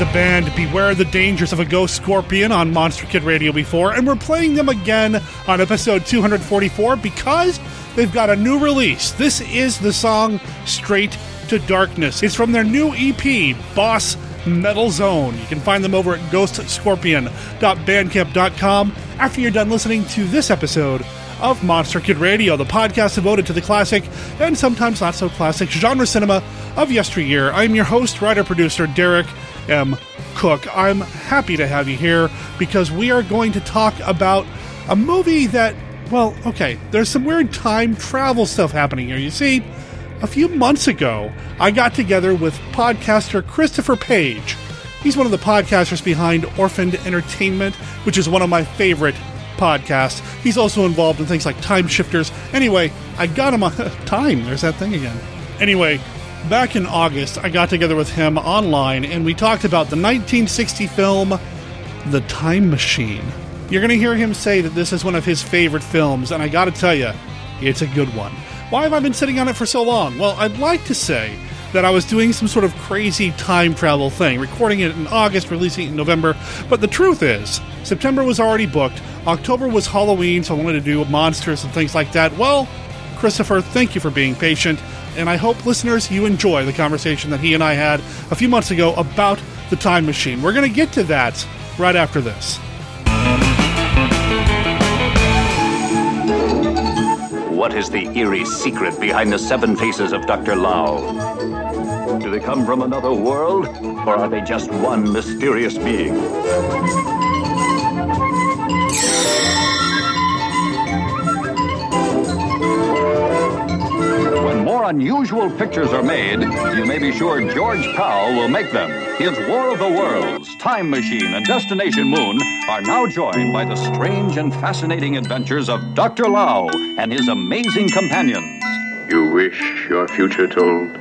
the band Beware the Dangers of a Ghost Scorpion on Monster Kid Radio before, and we're playing them again on episode 244 because they've got a new release. This is the song Straight to Darkness. It's from their new EP, Boss Metal Zone. You can find them over at ghostscorpion.bandcamp.com after you're done listening to this episode of Monster Kid Radio, the podcast devoted to the classic and sometimes not so classic genre cinema of yesteryear. I'm your host, writer, producer, Derek M. Koch. I'm happy to have you here because we are going to talk about a movie that, well, okay, there's some weird time travel stuff happening here. You see, a few months ago, I got together with podcaster Christopher Page. He's one of the podcasters behind Orphaned Entertainment, which is one of my favorite podcasts. He's also involved in things like Time Shifters. Anyway, I got him on time. There's that thing again. Anyway, back in August, I got together with him online and we talked about the 1960 film The Time Machine. You're going to hear him say that this is one of his favorite films, and I got to tell you, it's a good one. Why have I been sitting on it for so long? Well, I'd like to say that I was doing some sort of crazy time travel thing, recording it in August, releasing it in November. But the truth is, September was already booked, October was Halloween, so I wanted to do monsters and things like that. Well, Christopher, thank you for being patient, and I hope listeners you enjoy the conversation that he and I had a few months ago about the time machine. We're going to get to that right after this. What is the eerie secret behind the seven faces of Dr. Lao? Do they come from another world, or are they just one mysterious being? More unusual pictures are made, you may be sure George Pal will make them. His War of the Worlds, Time Machine, and Destination Moon are now joined by the strange and fascinating adventures of Dr. Lao and his amazing companions. You wish your future told?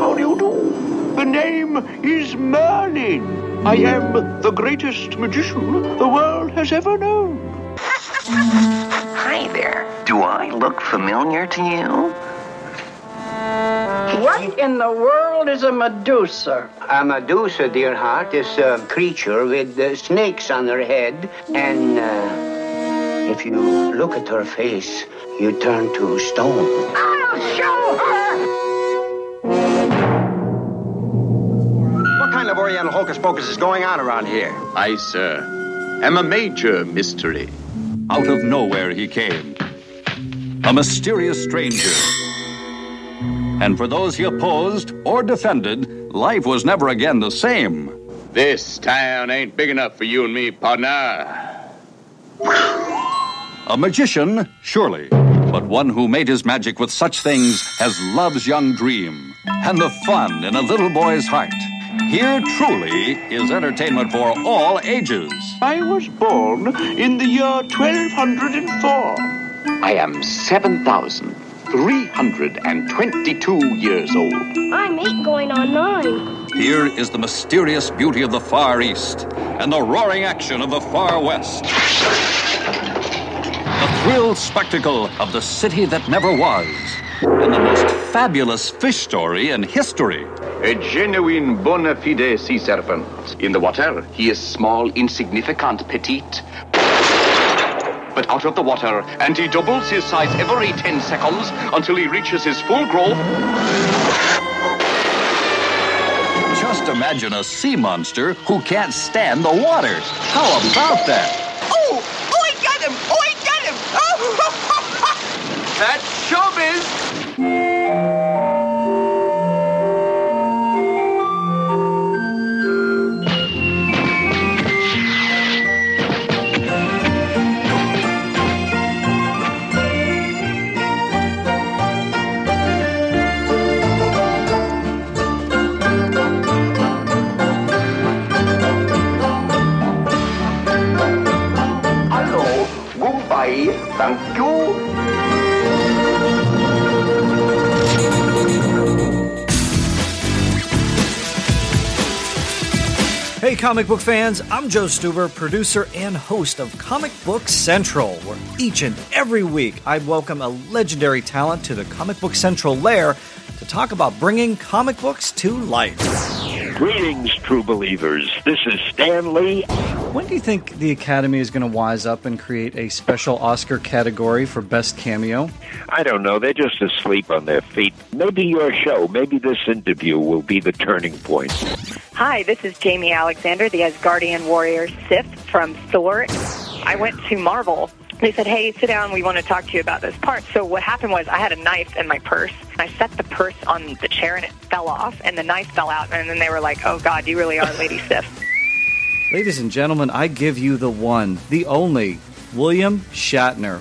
How do you do? The name is Merlin. I am the greatest magician the world has ever known. Hi there. Do I look familiar to you? What in the world is a Medusa? A Medusa, dear heart, is a creature with uh, snakes on her head. And uh, if you look at her face, you turn to stone. I'll show her! What kind of Oriental hocus pocus is going on around here? I, sir, am a major mystery. Out of nowhere he came. A mysterious stranger. And for those he opposed or defended, life was never again the same. This town ain't big enough for you and me, partner. A magician, surely, but one who made his magic with such things as love's young dream and the fun in a little boy's heart. Here truly is entertainment for all ages. I was born in the year 1204. I am 7,322 years old. I'm eight going on nine. Here is the mysterious beauty of the Far East and the roaring action of the Far West. The thrill spectacle of the city that never was. And the most fabulous fish story in history. A genuine bona fide sea serpent. In the water, he is small, insignificant, petite. But out of the water, and he doubles his size every 10 seconds until he reaches his full growth. Just imagine a sea monster who can't stand the water. How about that? Oh, oh, I got him! Oh, I got him! Oh, That's showbiz! Thank you. Hey, comic book fans, I'm Joe Stuber, producer and host of Comic Book Central, where each and every week I welcome a legendary talent to the Comic Book Central lair to talk about bringing comic books to life. Greetings, true believers. This is Stan Lee. When do you think the Academy is going to wise up and create a special Oscar category for Best Cameo? I don't know. They're just asleep on their feet. Maybe your show, maybe this interview will be the turning point. Hi, this is Jaimie Alexander, the Asgardian warrior Sif from Thor. I went to Marvel they said, hey, sit down. We want to talk to you about this part. So what happened was I had a knife in my purse. I set the purse on the chair and it fell off and the knife fell out. And then they were like, oh, God, you really are Lady Sif. Ladies and gentlemen, I give you the one, the only, William Shatner.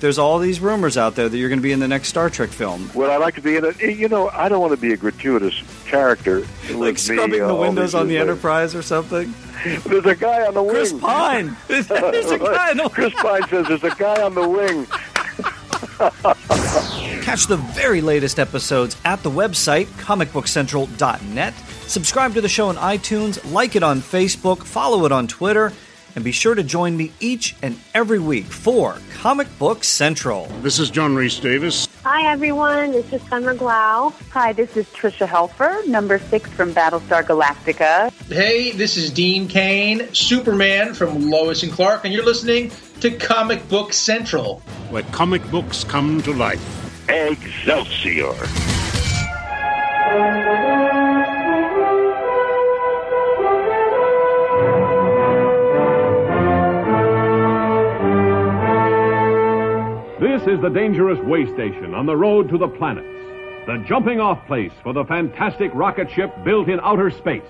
There's all these rumors out there that you're going to be in the next Star Trek film. Well, I like to be in it. You know, I don't want to be a gratuitous character. like scrubbing me, the uh, windows on the later. Enterprise or something. There's a guy on the Chris wing. Chris Pine. There's a guy on the wing. Chris Pine says there's a guy on the wing. Catch the very latest episodes at the website, comicbookcentral.net. Subscribe to the show on iTunes, like it on Facebook, follow it on Twitter, and be sure to join me each and every week for Comic Book Central. This is John Rhys-Davies. Hi, everyone. This is Summer Glau. Hi, this is Tricia Helfer, number six from Battlestar Galactica. Hey, this is Dean Cain, Superman from Lois and Clark, and you're listening to Comic Book Central, where comic books come to life. Excelsior. Is the dangerous way station on the road to the planets. The jumping off place for the fantastic rocket ship built in outer space.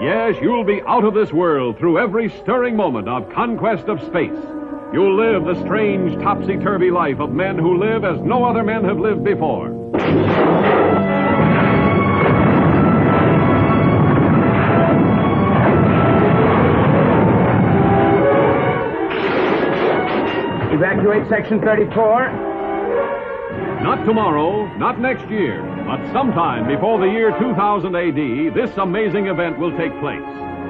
Yes, you'll be out of this world through every stirring moment of conquest of space. You'll live the strange, topsy turvy life of men who live as no other men have lived before. Evacuate Section 34. Not tomorrow, not next year, but sometime before the year 2000 AD, this amazing event will take place.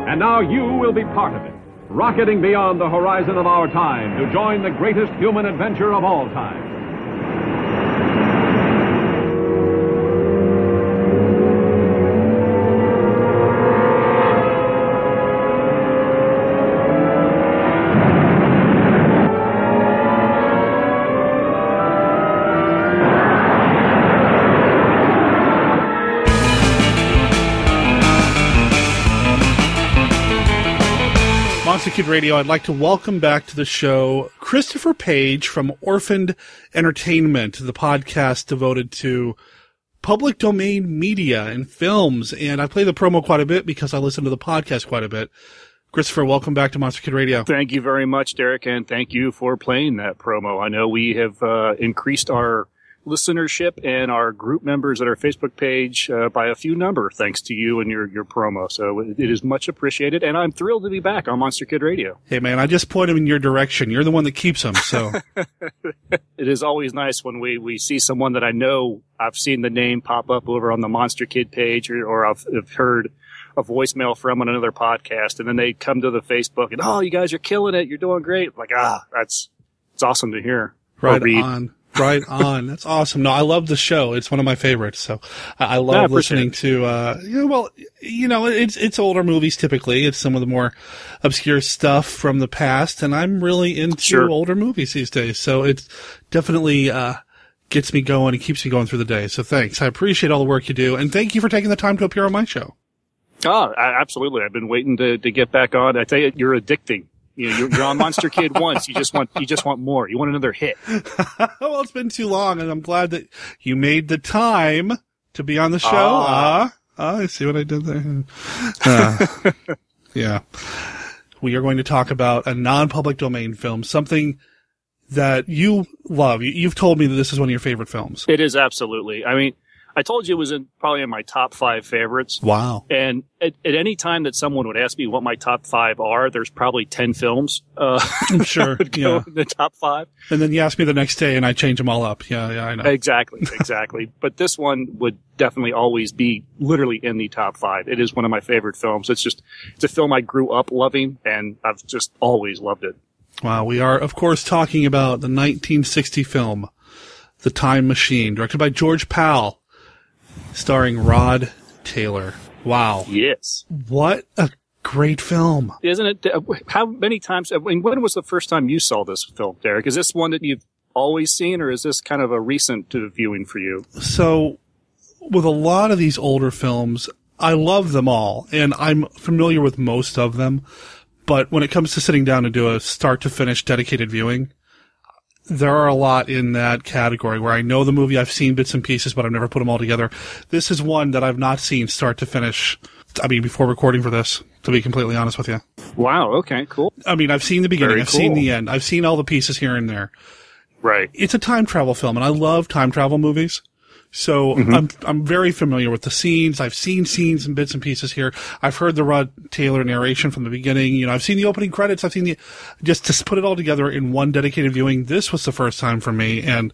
And now you will be part of it, rocketing beyond the horizon of our time to join the greatest human adventure of all time. Radio, I'd like to welcome back to the show Christopher Page from Orphaned Entertainment, the podcast devoted to public domain media and films. And I play the promo quite a bit because I listen to the podcast quite a bit. Christopher, welcome back to Monster Kid Radio. Thank you very much, Derek, and thank you for playing that promo. I know we have uh, increased our listenership and our group members at our Facebook page uh, by a few number, thanks to you and your, your promo. So it, it is much appreciated, and I'm thrilled to be back on Monster Kid Radio. Hey, man, I just point them in your direction. You're the one that keeps them, so. it is always nice when we, we see someone that I know I've seen the name pop up over on the Monster Kid page or, or I've, I've heard a voicemail from on another podcast, and then they come to the Facebook and, oh, you guys are killing it. You're doing great. Like, ah, that's, it's awesome to hear. Right on. Right on. That's awesome. No, I love the show. It's one of my favorites. So I, I love listening appreciate to, uh, you know, well, you know, it's, it's older movies typically. It's some of the more obscure stuff from the past. And I'm really into Sure. older movies these days. So it's definitely, uh, gets me going and keeps me going through the day. So thanks. I appreciate all the work you do. And thank you for taking the time to appear on my show. Oh, absolutely. I've been waiting to, to get back on. I tell you, you're addicting. You know, you're, you're on Monster Kid once. You just want, you just want more. You want another hit. well, it's been too long and I'm glad that you made the time to be on the show. Ah. Ah, ah, I see what I did there. Ah. yeah. We are going to talk about a non-public domain film, something that you love. You- You've told me that this is one of your favorite films. It is absolutely. I mean, I told you it was in, probably in my top five favorites. Wow. And at, at any time that someone would ask me what my top five are, there's probably 10 films. Uh, I'm sure. would go yeah. in the top five. And then you ask me the next day and I change them all up. Yeah, yeah, I know. Exactly, exactly. but this one would definitely always be literally in the top five. It is one of my favorite films. It's just, it's a film I grew up loving and I've just always loved it. Wow. We are, of course, talking about the 1960 film, The Time Machine, directed by George Pal, starring Rod Taylor. Wow. Yes. What a great film. Isn't it? uh, How many times, I mean, when was the first time you saw this film, Derek? Is this one that you've always seen or is this kind of a recent uh, viewing for you? So, with a lot of these older films, I love them all, and I'm familiar with most of them. But when it comes to sitting down to do a start to finish dedicated viewing, there are a lot in that category where I know the movie, I've seen bits and pieces, but I've never put them all together. This is one that I've not seen start to finish. I mean, before recording for this, to be completely honest with you. Wow. Okay. Cool. I mean, I've seen the beginning, Very I've seen the end, I've seen all the pieces here and there. Right. It's a time travel film, and I love time travel movies. So Mm-hmm. I'm I'm very familiar with the scenes. I've seen scenes and bits and pieces here. I've heard the Rod Taylor narration from the beginning. You know, I've seen the opening credits. I've seen the just to put it all together in one dedicated viewing. This was the first time for me, and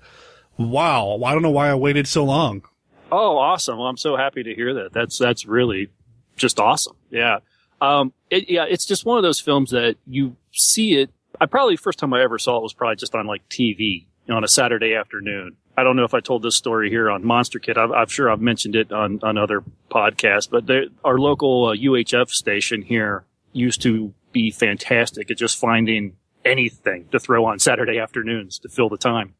wow, I don't know why I waited so long. Oh, awesome. Well, I'm so happy to hear that. That's, that's really just awesome. Yeah. Um, it, yeah, it's just one of those films that you see it. I probably first time I ever saw it was probably just on like TV you know, on a Saturday afternoon. I don't know if I told this story here on Monster Kid. I'm, I'm sure I've mentioned it on, on other podcasts, but there, our local uh, UHF station here used to be fantastic at just finding anything to throw on Saturday afternoons to fill the time.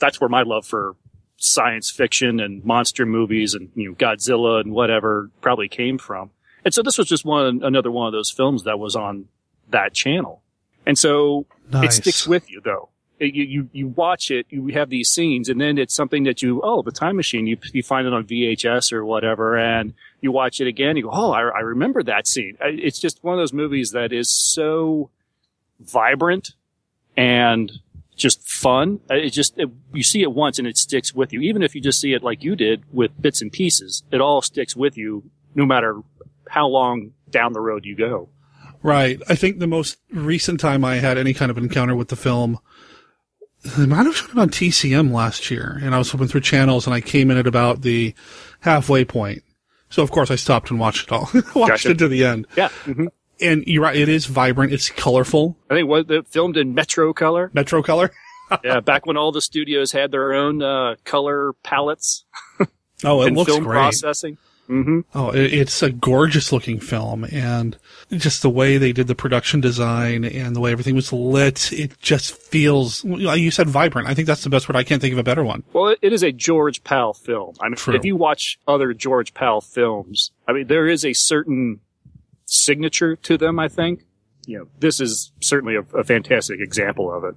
That's where my love for science fiction and monster movies and you know Godzilla and whatever probably came from. And so this was just one another one of those films that was on that channel. And so Nice. it sticks with you though. You, you you watch it, you have these scenes, and then it's something that you oh the time machine you you find it on VHS or whatever, and you watch it again, you go oh I, I remember that scene. It's just one of those movies that is so vibrant and just fun. Uh, It just it, you see it once and it sticks with you. Even if you just see it like you did with bits and pieces, it all sticks with you, no matter how long down the road you go. Right. I think the most recent time I had any kind of encounter with the film, it might have been on TCM last year, and I was flipping through channels, and I came in at about the halfway point. So of course I stopped and watched it all, watched Gotcha. it to the end. Yeah. hmm And you're right; it is vibrant. It's colorful. I think what it filmed in Metrocolor. Metro color. yeah, back when all the studios had their own uh, color palettes. Oh, it and looks film great. processing. Mm-hmm. Oh, it, it's a gorgeous looking film, and just the way they did the production design and the way everything was lit, it just feels. You said vibrant. I think that's the best word. I can't think of a better one. Well, it- is a George Pal film. I mean, True. if you watch other George Pal films, I mean, there is a certain signature to them. I think, you know, this is certainly a, a fantastic example of it.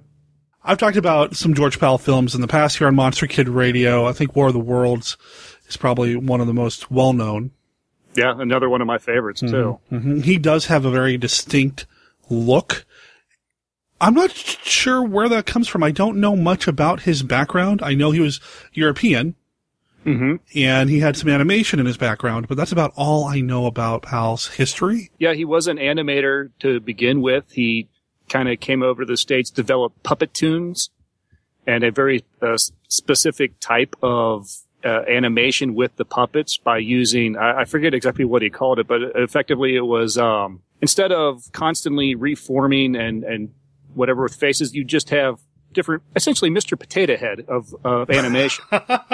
I've talked about some George Pal films in the past here on Monster Kid Radio. I think War of the Worlds is probably one of the most well known. Yeah, another one of my favorites too. hmm He does have a very distinct look. I'm not sure where that comes from. I don't know much about his background. I know he was European Mm-hmm. and he had some animation in his background, but that's about all I know about Pal's history. Yeah, he was an animator to begin with. He kind of came over to the States, developed Puppetoons and a very uh, specific type of uh, animation with the puppets by using, I, I forget exactly what he called it, but effectively it was, um, instead of constantly reforming and, and whatever with faces, you just have different, essentially Mr. Potato Head of, of animation.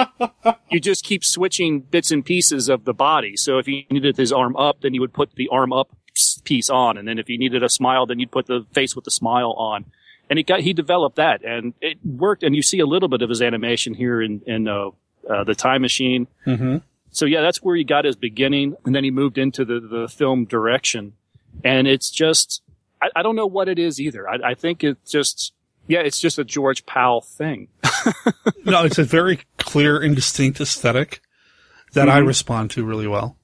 you just keep switching bits and pieces of the body. So if you needed his arm up, then you would put the arm up piece on. And then if you needed a smile, then you'd put the face with the smile on. And he got, he developed that and it worked. And you see a little bit of his animation here in, in, uh, uh, the time machine. Mm-hmm. So yeah, that's where he got his beginning. And then he moved into the, the film direction. And it's just, I, I don't know what it is either. I, I think it's just, yeah, it's just a George Pal thing. no, it's a very clear and distinct aesthetic that I Mhm. respond to really well.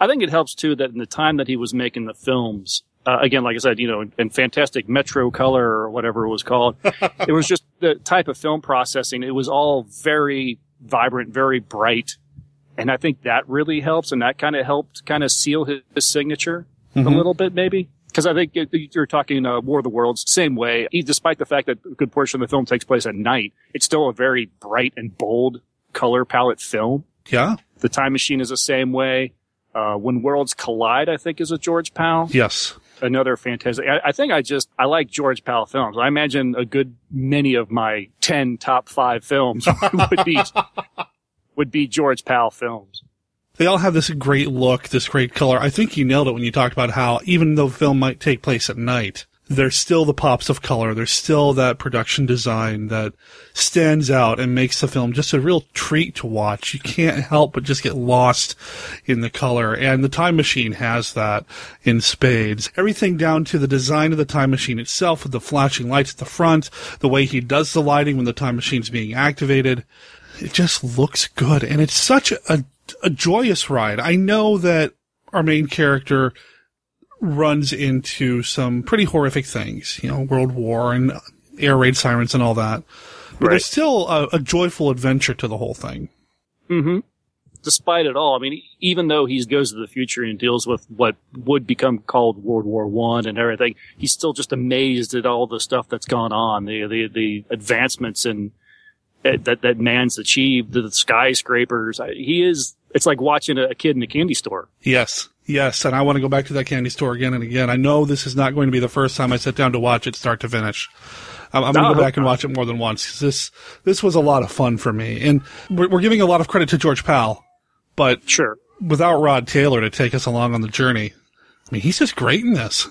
I think it helps too that in the time that he was making the films, uh, again, like I said, you know, in, in fantastic Metrocolor or whatever it was called, it was just the type of film processing. It was all very vibrant, very bright. And I think that really helps, and that kind of helped kind of seal his, his signature Mhm. a little bit, maybe. Because I think you- you're talking uh, War of the Worlds, same way. E- Despite the fact that a good portion of the film takes place at night, it's still a very bright and bold color palette film. Yeah. The Time Machine is the same way. Uh, when Worlds Collide, I think, is a George Pal. Yes. Another fantastic. I, I think I just I like George Pal films. I imagine a good many of my ten top five films would be would be George Pal films. They all have this great look, this great color. I think you nailed it when you talked about how even though film might take place at night, there's still the pops of color. There's still that production design that stands out and makes the film just a real treat to watch. You can't help but just get lost in the color. And the time machine has that in spades. Everything down to the design of the time machine itself with the flashing lights at the front, the way he does the lighting when the time machine's being activated. It just looks good. And it's such a, a joyous ride. I know that our main character runs into some pretty horrific things, you know, World War and air raid sirens and all that. But there's still a, a joyful adventure to the whole thing. hmm Despite it all, I mean, even though he goes to the future and deals with what would become called World War One and everything, he's still just amazed at all the stuff that's gone on, the the, the advancements and that that man's achieved, the skyscrapers. He is. It's like watching a kid in a candy store. Yes. Yes. And I want to go back to that candy store again and again. I know this is not going to be the first time I sit down to watch it start to finish. I'm, I'm going to go back and watch it more than once this, this was a lot of fun for me. And we're, we're giving a lot of credit to George Pal, but sure, without Rod Taylor to take us along on the journey, I mean, he's just great in this.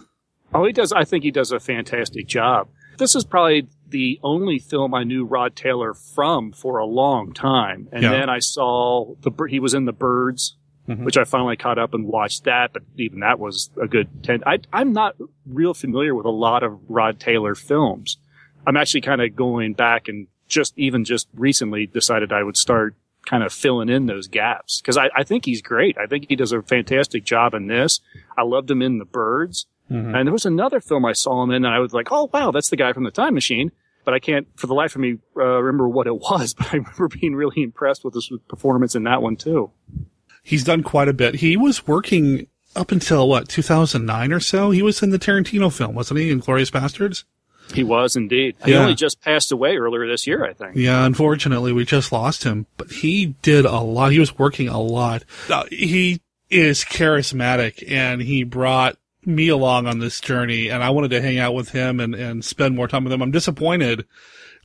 Oh, he does. I think he does a fantastic job. This is probably the only film I knew Rod Taylor from for a long time, and Yeah. then I saw the he was in the Birds, Mhm. which I finally caught up and watched that. But even that was a good ten. I, I'm not real familiar with a lot of Rod Taylor films. I'm actually kind of going back and just even just recently decided I would start kind of filling in those gaps because I, I think he's great. I think he does a fantastic job in this. I loved him in the Birds. Mm-hmm. And there was another film I saw him in, and I was like, "Oh wow, that's the guy from the Time Machine." But I can't, for the life of me, uh, remember what it was. But I remember being really impressed with his performance in that one too. He's done quite a bit. He was working up until what, 2009 or so? He was in the Tarantino film, wasn't he? Inglourious Basterds? He was indeed. He Yeah. only just passed away earlier this year, I think. Yeah, unfortunately, we just lost him, but he did a lot. He was working a lot. Uh, he is charismatic and he brought me along on this journey and I wanted to hang out with him and, and spend more time with him. I'm disappointed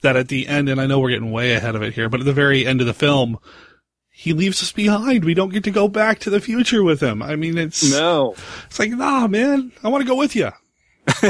that at the end, and I know we're getting way ahead of it here, but at the very end of the film, he leaves us behind. We don't get to go back to the future with him. I mean, it's, No. it's like, nah, man, I want to go with you.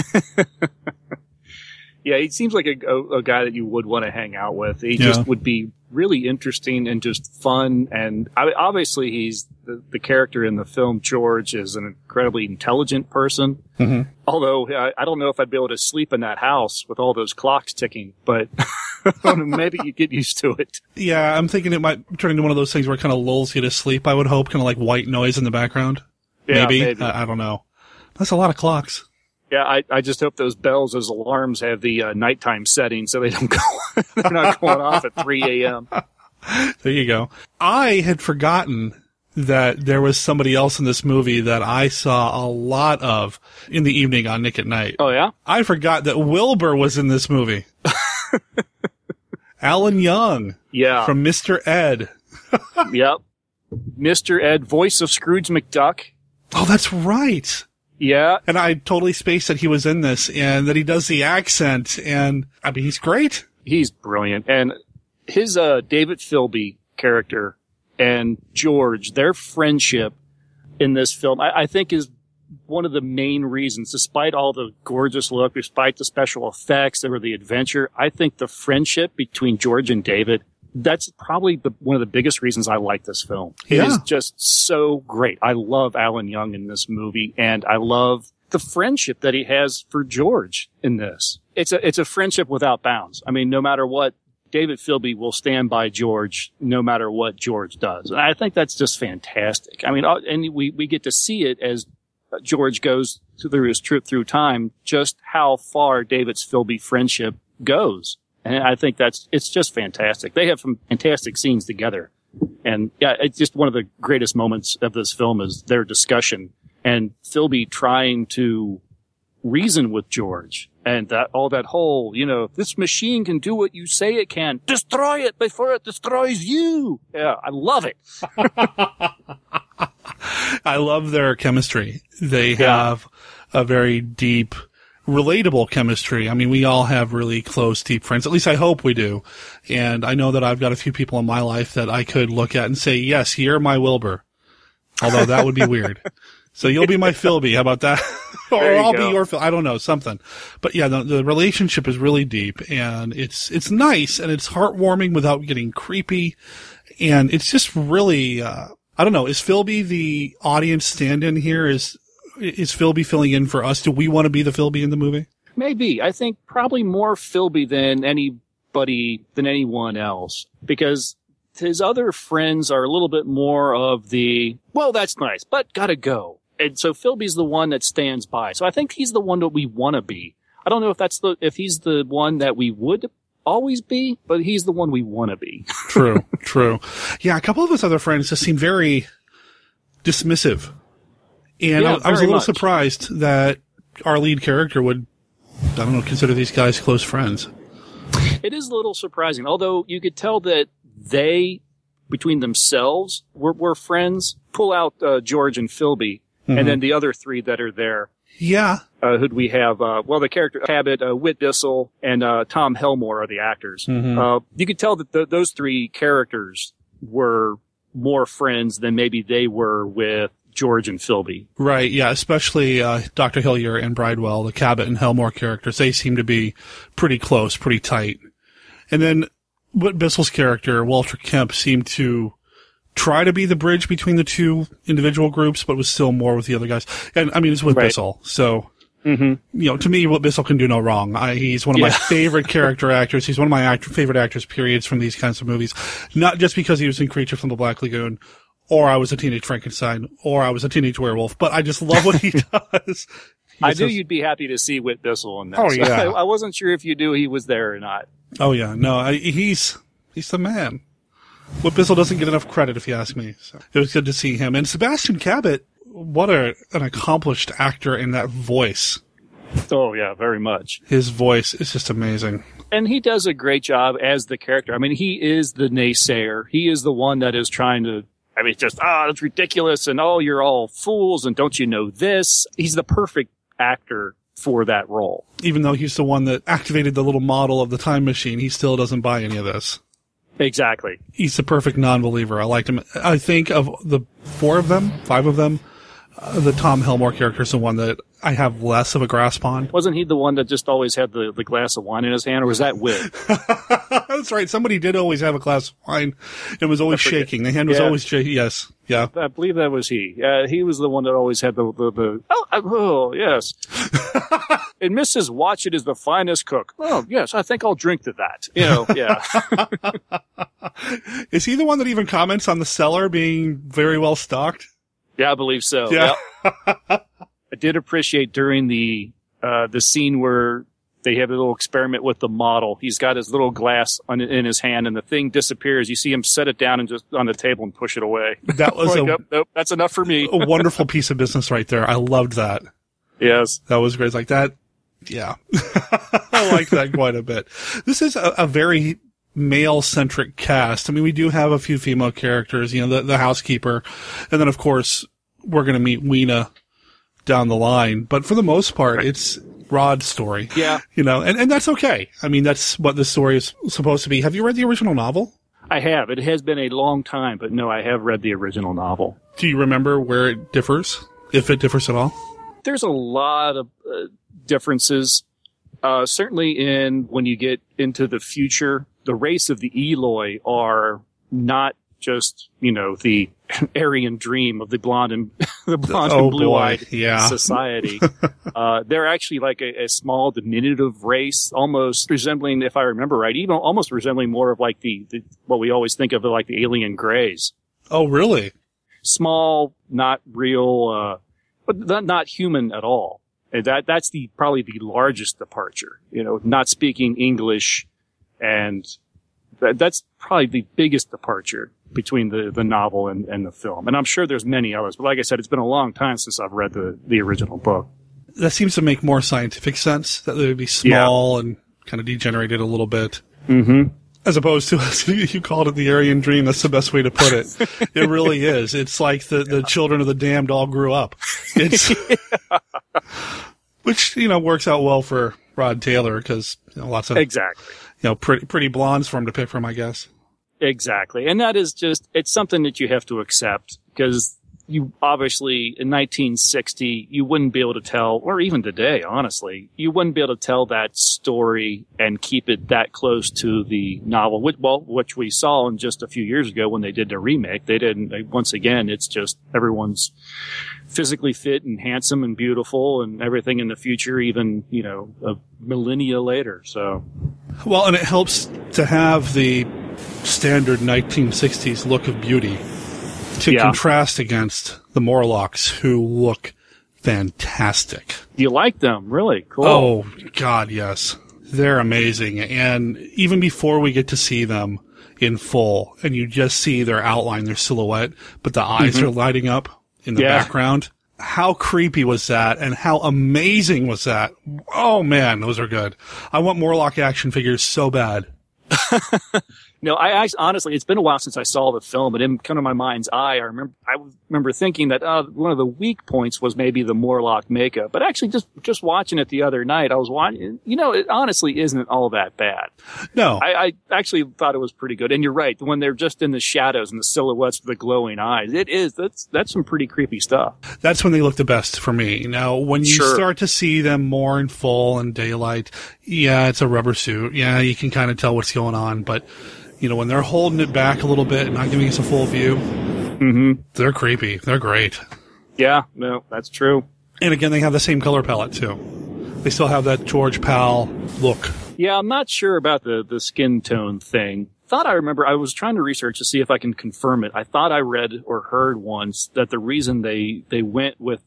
Yeah, he seems like a, a, a guy that you would want to hang out with. He Yeah. just would be really interesting and just fun. And I, obviously, he's the, the character in the film. George is an incredibly intelligent person. Mhm. Although I, I don't know if I'd be able to sleep in that house with all those clocks ticking, but maybe you get used to it. Yeah, I'm thinking it might turn into one of those things where it kind of lulls you to sleep, I would hope, kind of like white noise in the background. Yeah, maybe. maybe. I don't know. That's a lot of clocks. Yeah, I, I just hope those bells, those alarms have the uh, nighttime setting so they don't go, they're not going off at 3 a.m. There you go. I had forgotten that there was somebody else in this movie that I saw a lot of in the evening on Nick at Nite. Oh, yeah? I forgot that Wilbur was in this movie. Alan Young Yeah. from Mr. Ed. yep. Mr. Ed, voice of Scrooge McDuck. Oh, that's right. Yeah. And I totally spaced that he was in this and that he does the accent and I mean, he's great. He's brilliant. And his uh, David Filby character and George, their friendship in this film, I, I think is one of the main reasons, despite all the gorgeous look, despite the special effects or the adventure, I think the friendship between George and David, that's probably the, one of the biggest reasons I like this film. It is Yeah. just so great. I love Alan Young in this movie and I love the friendship that he has for George in this. It's a, it's a friendship without bounds. I mean, no matter what, David Filby will stand by George no matter what George does. And I think that's just fantastic. I mean, uh, and we, we get to see it as George goes through his trip through time, just how far David's Filby friendship goes. And I think that's, it's just fantastic. They have some fantastic scenes together And yeah, it's just one of the greatest moments of this film is their discussion and Filby trying to reason with George and that all that whole, you know, this machine can do what you say it can. Destroy it before it destroys you. Yeah, I love it. I love their chemistry. They have a very deep, relatable chemistry. I mean, we all have really close, deep friends. At least I hope we do. And I know that I've got a few people in my life that I could look at and say, yes, you're my Wilbur. Although that would be weird. So you'll be my Filby. How about that? or I'll go. be your Phil. I don't know, something. But yeah, the, the relationship is really deep and it's, it's nice and it's heartwarming without getting creepy. And it's just really, uh, I don't know. Is Filby the audience stand-in here? Is, is Filby filling in for us? Do we want to be the Filby in the movie? Maybe. I think probably more Filby than anybody, than anyone else. Because his other friends are a little bit more of the, well, that's nice, but gotta go. And so Filby's the one that stands by. So I think he's the one that we want to be. I don't know if that's the, if he's the one that we would always be, but he's the one we want to be. True, true. Yeah, a couple of his other friends just seem very dismissive. And Yeah, I, I was a little much. surprised that our lead character would, I don't know, consider these guys close friends. It is a little surprising, although you could tell that they, between themselves, were, were friends. Pull out uh, George and Filby, Mhm. and then the other three that are there. Yeah. Uh, who'd we have? Uh, well, the character Cabot, uh, Whit Bissell, and uh, Tom Helmore are the actors. Mhm. Uh, you could tell that th- those three characters were more friends than maybe they were with George and Filby. Right, yeah, especially uh, Dr. Hillyer and Bridewell, the Cabot and Helmore characters. They seem to be pretty close, pretty tight. And then Whit Bissell's character, Walter Kemp, seemed to try to be the bridge between the two individual groups, but was still more with the other guys. And I mean, it's with Right. Bissell, so Mm-hmm. you know, to me, Whit Bissell can do no wrong. I, he's one of my favorite character actors. He's one of my act- favorite actors, periods, from these kinds of movies. Not just because he was in Creature from the Black Lagoon, or I was a teenage Frankenstein, or I was a teenage werewolf, but I just love what he does. He I knew has- you'd be happy to see Whit Bissell in that. Oh, so yeah. I, I wasn't sure if you knew he was there or not. Oh yeah, no, I, he's he's the man. Whit Bissell doesn't get enough credit, if you ask me. So it was good to see him. And Sebastian Cabot, what a an accomplished actor in that voice. Oh yeah, very much. His voice is just amazing. and he does a great job as the character. I mean, he is the naysayer. He is the one that is trying to. I mean, just ah, it's ridiculous, and oh, you're all fools, and don't you know this? He's the perfect actor for that role. Even though he's the one that activated the little model of the time machine, he still doesn't buy any of this. Exactly. He's the perfect non-believer. I liked him. I think of the four of them, five of them, the Tom Helmore character is the one that I have less of a grasp on. Wasn't he the one that just always had the, the glass of wine in his hand, or was that Whit? That's right. Somebody did always have a glass of wine and was always shaking. The hand was Yeah. always shaking. Yes. Yeah. I believe that was he. Uh, he was the one that always had the the, the oh, oh yes. and Mrs. Watchett is the finest cook. Oh yes, I think I'll drink to that. You know, yeah. Is he the one that even comments on the cellar being very well stocked? Yeah, I believe so. Yeah. Yep. I did appreciate during the uh, the scene where they have a little experiment with the model. He's got his little glass on, in his hand, and the thing disappears. You see him set it down and just on the table and push it away. That was Like, a- nope, nope, that's enough for me. a wonderful piece of business right there. I loved that. Yes. That was great. Like that. Yeah. I like that quite a bit. This is a, a very male centric cast. I mean, we do have a few female characters, you know, the, the housekeeper. And then of course we're going to meet Weena down the line. But for the most part, it's Rod's story. Yeah. You know, and, and that's okay. I mean, that's what the story is supposed to be. Have you read the original novel? I have. It has been a long time, but no, I have read the original novel. Do you remember where it differs? If it differs at all? There's a lot of uh, differences. Uh, certainly in when you get into the future, the race of the Eloi are not just, you know, the Aryan dream of the blonde and the blonde Oh, and blue eyed. Yeah. society. uh, they're actually like a, a small diminutive race, almost resembling, if I remember right, even almost resembling more of like the, the what we always think of like the alien greys. Oh, really? Small, not real, uh, but not, not human at all. And that that's the probably the largest departure. You know, not speaking English and that, that's probably the biggest departure between the, the novel and, and the film. And I'm sure there's many others, but like I said, it's been a long time since I've read the, the original book. That seems to make more scientific sense. That they would be small yeah. and kind of degenerated a little bit. Mm-hmm. As opposed to, as you called it the Aryan dream. That's the best way to put it. it really is. It's like the, the children of the damned all grew up. It's, which, you know, works out well for Rod Taylor because you know, lots of, exactly, you know, pretty, pretty blondes for him to pick from, I guess. Exactly. And that is just, it's something that you have to accept because you obviously in 1960 you wouldn't be able to tell or even today honestly you wouldn't be able to tell that story and keep it that close to the novel which well which we saw in just a few years ago when they did the remake. They didn't they, once again it's just everyone's physically fit and handsome and beautiful and everything in the future even you know a millennia later so. Well and it helps to have the standard 1960s look of beauty to yeah. contrast against the Morlocks, who look fantastic. You like them, really? Cool. Oh God, yes, they're amazing. And even before we get to see them in full, and you just see their outline, their silhouette, but the eyes mm-hmm. are lighting up in the yeah. background. How creepy was that, and how amazing was that? Oh man, those are good. I want Morlock action figures so bad. No, I, I, honestly, it's been a while since I saw the film, but in kind of my mind's eye, I remember, I remember thinking that uh, one of the weak points was maybe the Morlock makeup. But actually, just just watching it the other night, I was watching. You know, it honestly isn't all that bad. No, I, I actually thought it was pretty good. And you're right, when they're just in the shadows and the silhouettes with the glowing eyes, it is that's that's some pretty creepy stuff. That's when they look the best for me. Now, when you sure. start to see them more in full and daylight, yeah, it's a rubber suit. Yeah, you can kind of tell what's going on, but you know, when they're holding it back a little bit and not giving us a full view, mm-hmm. they're creepy. They're great. Yeah, no, that's true. And again, they have the same color palette too. They still have that George Pal look. Yeah, I'm not sure about the, the skin tone thing. Thought I remember, I was trying to research to see if I can confirm it. I thought I read or heard once that the reason they, they went with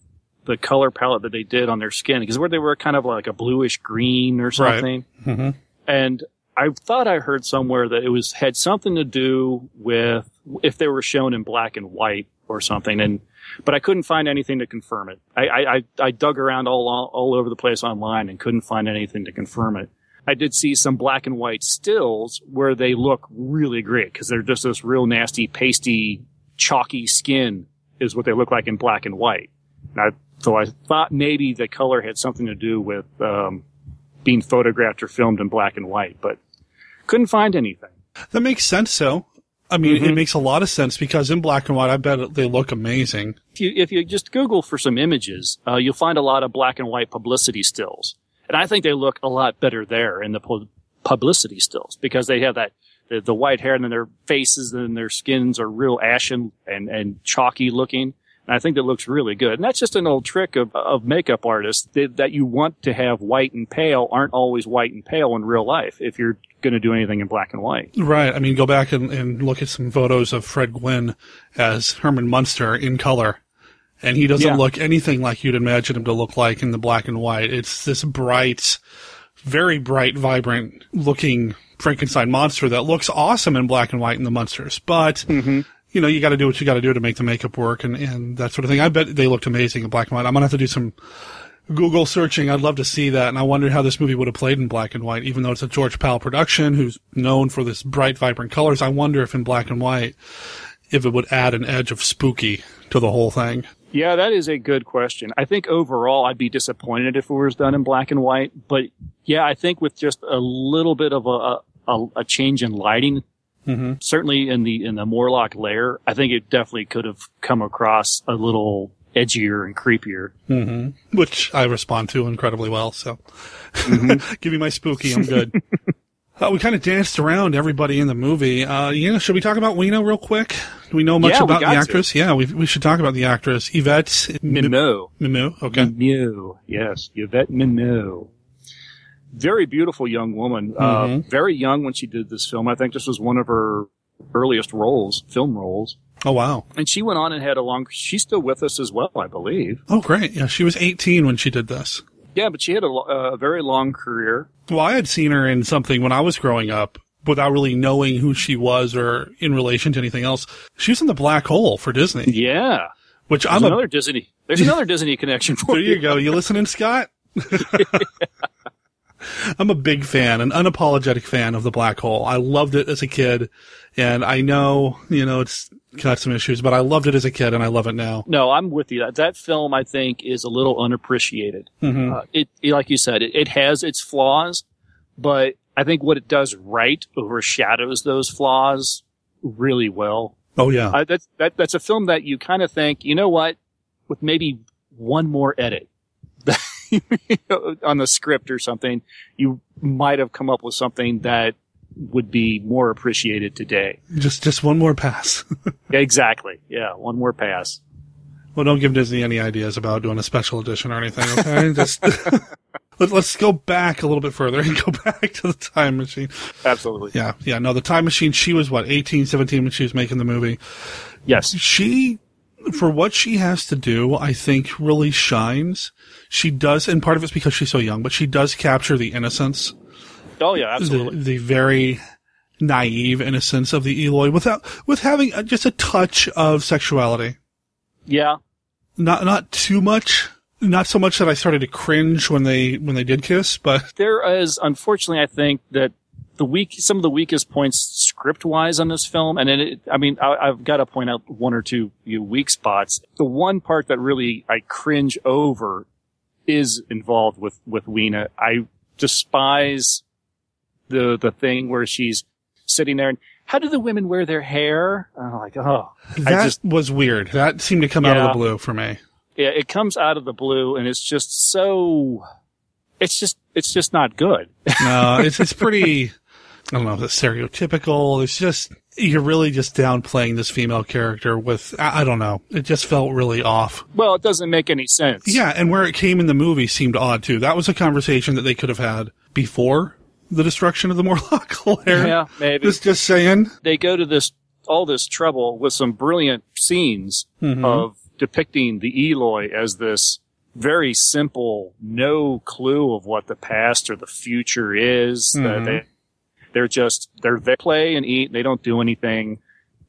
the color palette that they did on their skin, because where they were kind of like a bluish green or something. Right. Mm-hmm. And I thought I heard somewhere that it was had something to do with if they were shown in black and white or something, and but I couldn't find anything to confirm it. I I, I dug around all all over the place online and couldn't find anything to confirm it. I did see some black and white stills where they look really great because they're just this real nasty, pasty, chalky skin is what they look like in black and white. And I, so I thought maybe the color had something to do with um, being photographed or filmed in black and white, but couldn't find anything. That makes sense, so. I mean, mm-hmm. it makes a lot of sense because in black and white, I bet they look amazing. If you, if you just Google for some images, uh, you'll find a lot of black and white publicity stills. And I think they look a lot better there in the pu- publicity stills because they have that, the, the, white hair and then their faces and their skins are real ashen and, and chalky looking. And I think that looks really good. And that's just an old trick of, of makeup artists that, that you want to have white and pale aren't always white and pale in real life if you're going to do anything in black and white. Right. I mean, go back and, and look at some photos of Fred Gwynne as Herman Munster in color. And he doesn't yeah. look anything like you'd imagine him to look like in the black and white. It's this bright, very bright, vibrant looking Frankenstein monster that looks awesome in black and white in the Munsters. But mm-hmm you know, you got to do what you got to do to make the makeup work and, and that sort of thing. I bet they looked amazing in black and white. I'm gonna have to do some Google searching. I'd love to see that, and I wonder how this movie would have played in black and white. Even though it's a George Pal production, who's known for this bright, vibrant colors, I wonder if in black and white, if it would add an edge of spooky to the whole thing. Yeah, that is a good question. I think overall, I'd be disappointed if it was done in black and white, but yeah, I think with just a little bit of a, a, a change in lighting Mm-hmm. Certainly in the in the Morlock lair, I think it definitely could have come across a little edgier and creepier. Mm-hmm. Which I respond to incredibly well. So, mm-hmm. give me my spooky, I'm good. uh, we kind of danced around everybody in the movie. Uh, you know, should we talk about Weena real quick? Do we know much yeah, about the actress? To. Yeah, we we should talk about the actress Yvette Mimieux. Mimieux, okay. Mimieux, yes, Yvette Mimieux very beautiful young woman. Uh, mm-hmm. Uh, very young when she did this film. I think this was one of her earliest roles, film roles. Oh wow! And she went on and had a long. She's still with us as well, I believe. Oh great! Yeah, she was 18 when she did this. Yeah, but she had a, a very long career. Well, I had seen her in something when I was growing up. without really knowing who she was or in relation to anything else. She was in the black hole for Disney. Yeah. Which There's I'm another a, Disney. There's another Disney connection for there you go. You listening, Scott? I'm a big fan, an unapologetic fan of the black hole. I loved it as a kid, and I know, you know, it's got some issues, but I loved it as a kid and I love it now. No, I'm with you. That that film, I think, is a little unappreciated. Mhm. Uh, it, it- like you said, it, it has its flaws, but I think what it does right overshadows those flaws really well. Oh yeah. I, that's that that's a film that you kind of think, you know what, with maybe one more edit on the script or something, you might have come up with something that would be more appreciated today. Just, just one more pass. exactly. Yeah, one more pass. well, don't give Disney any ideas about doing a special edition or anything. Okay, just let, let's go back a little bit further and go back to the time machine. Absolutely. Yeah, yeah. No, the time machine. She was what 18, 17 when she was making the movie. Yes. She, for what she has to do, I think really shines. She does, and part of it's because she's so young, but she does capture the innocence Oh yeah, absolutely. the, the very naive innocence of the Eloi without with having just a touch of sexuality. yeah. Not not too much. Not so much that I started to cringe when they when they did kiss, but There is, unfortunately, I think that the weak, some of the weakest points script wise on this film, and it, I mean, I, I've got to point out one or two you know, weak spots. The one part that really I cringe over is involved with with Weena. I despise the the thing where she's sitting there and how do the women wear their hair? I'm like, oh, that just was weird. That seemed to come out of the blue for me. yeah, it comes out of the blue, and it's just so. It's just it's just not good. No, it's it's pretty. I don't know, it's stereotypical. It's just you're really just downplaying this female character with. I, I don't know. It just felt really off. Well, it doesn't make any sense. Yeah, and where it came in the movie seemed odd too. That was a conversation that they could have had before the destruction of the Morlock lair. Yeah, maybe. Just just saying. they go to this all this trouble with some brilliant scenes Mhm. of depicting the Eloi as this very simple, no clue of what the past or the future is. That Mhm. they they're just they're they play and eat. They don't do anything.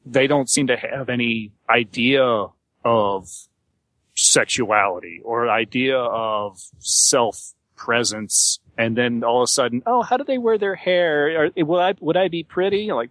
They don't seem to have any idea of sexuality or idea of self presence. And then all of a sudden, oh, how do they wear their hair? Are, would I would I be pretty? Like,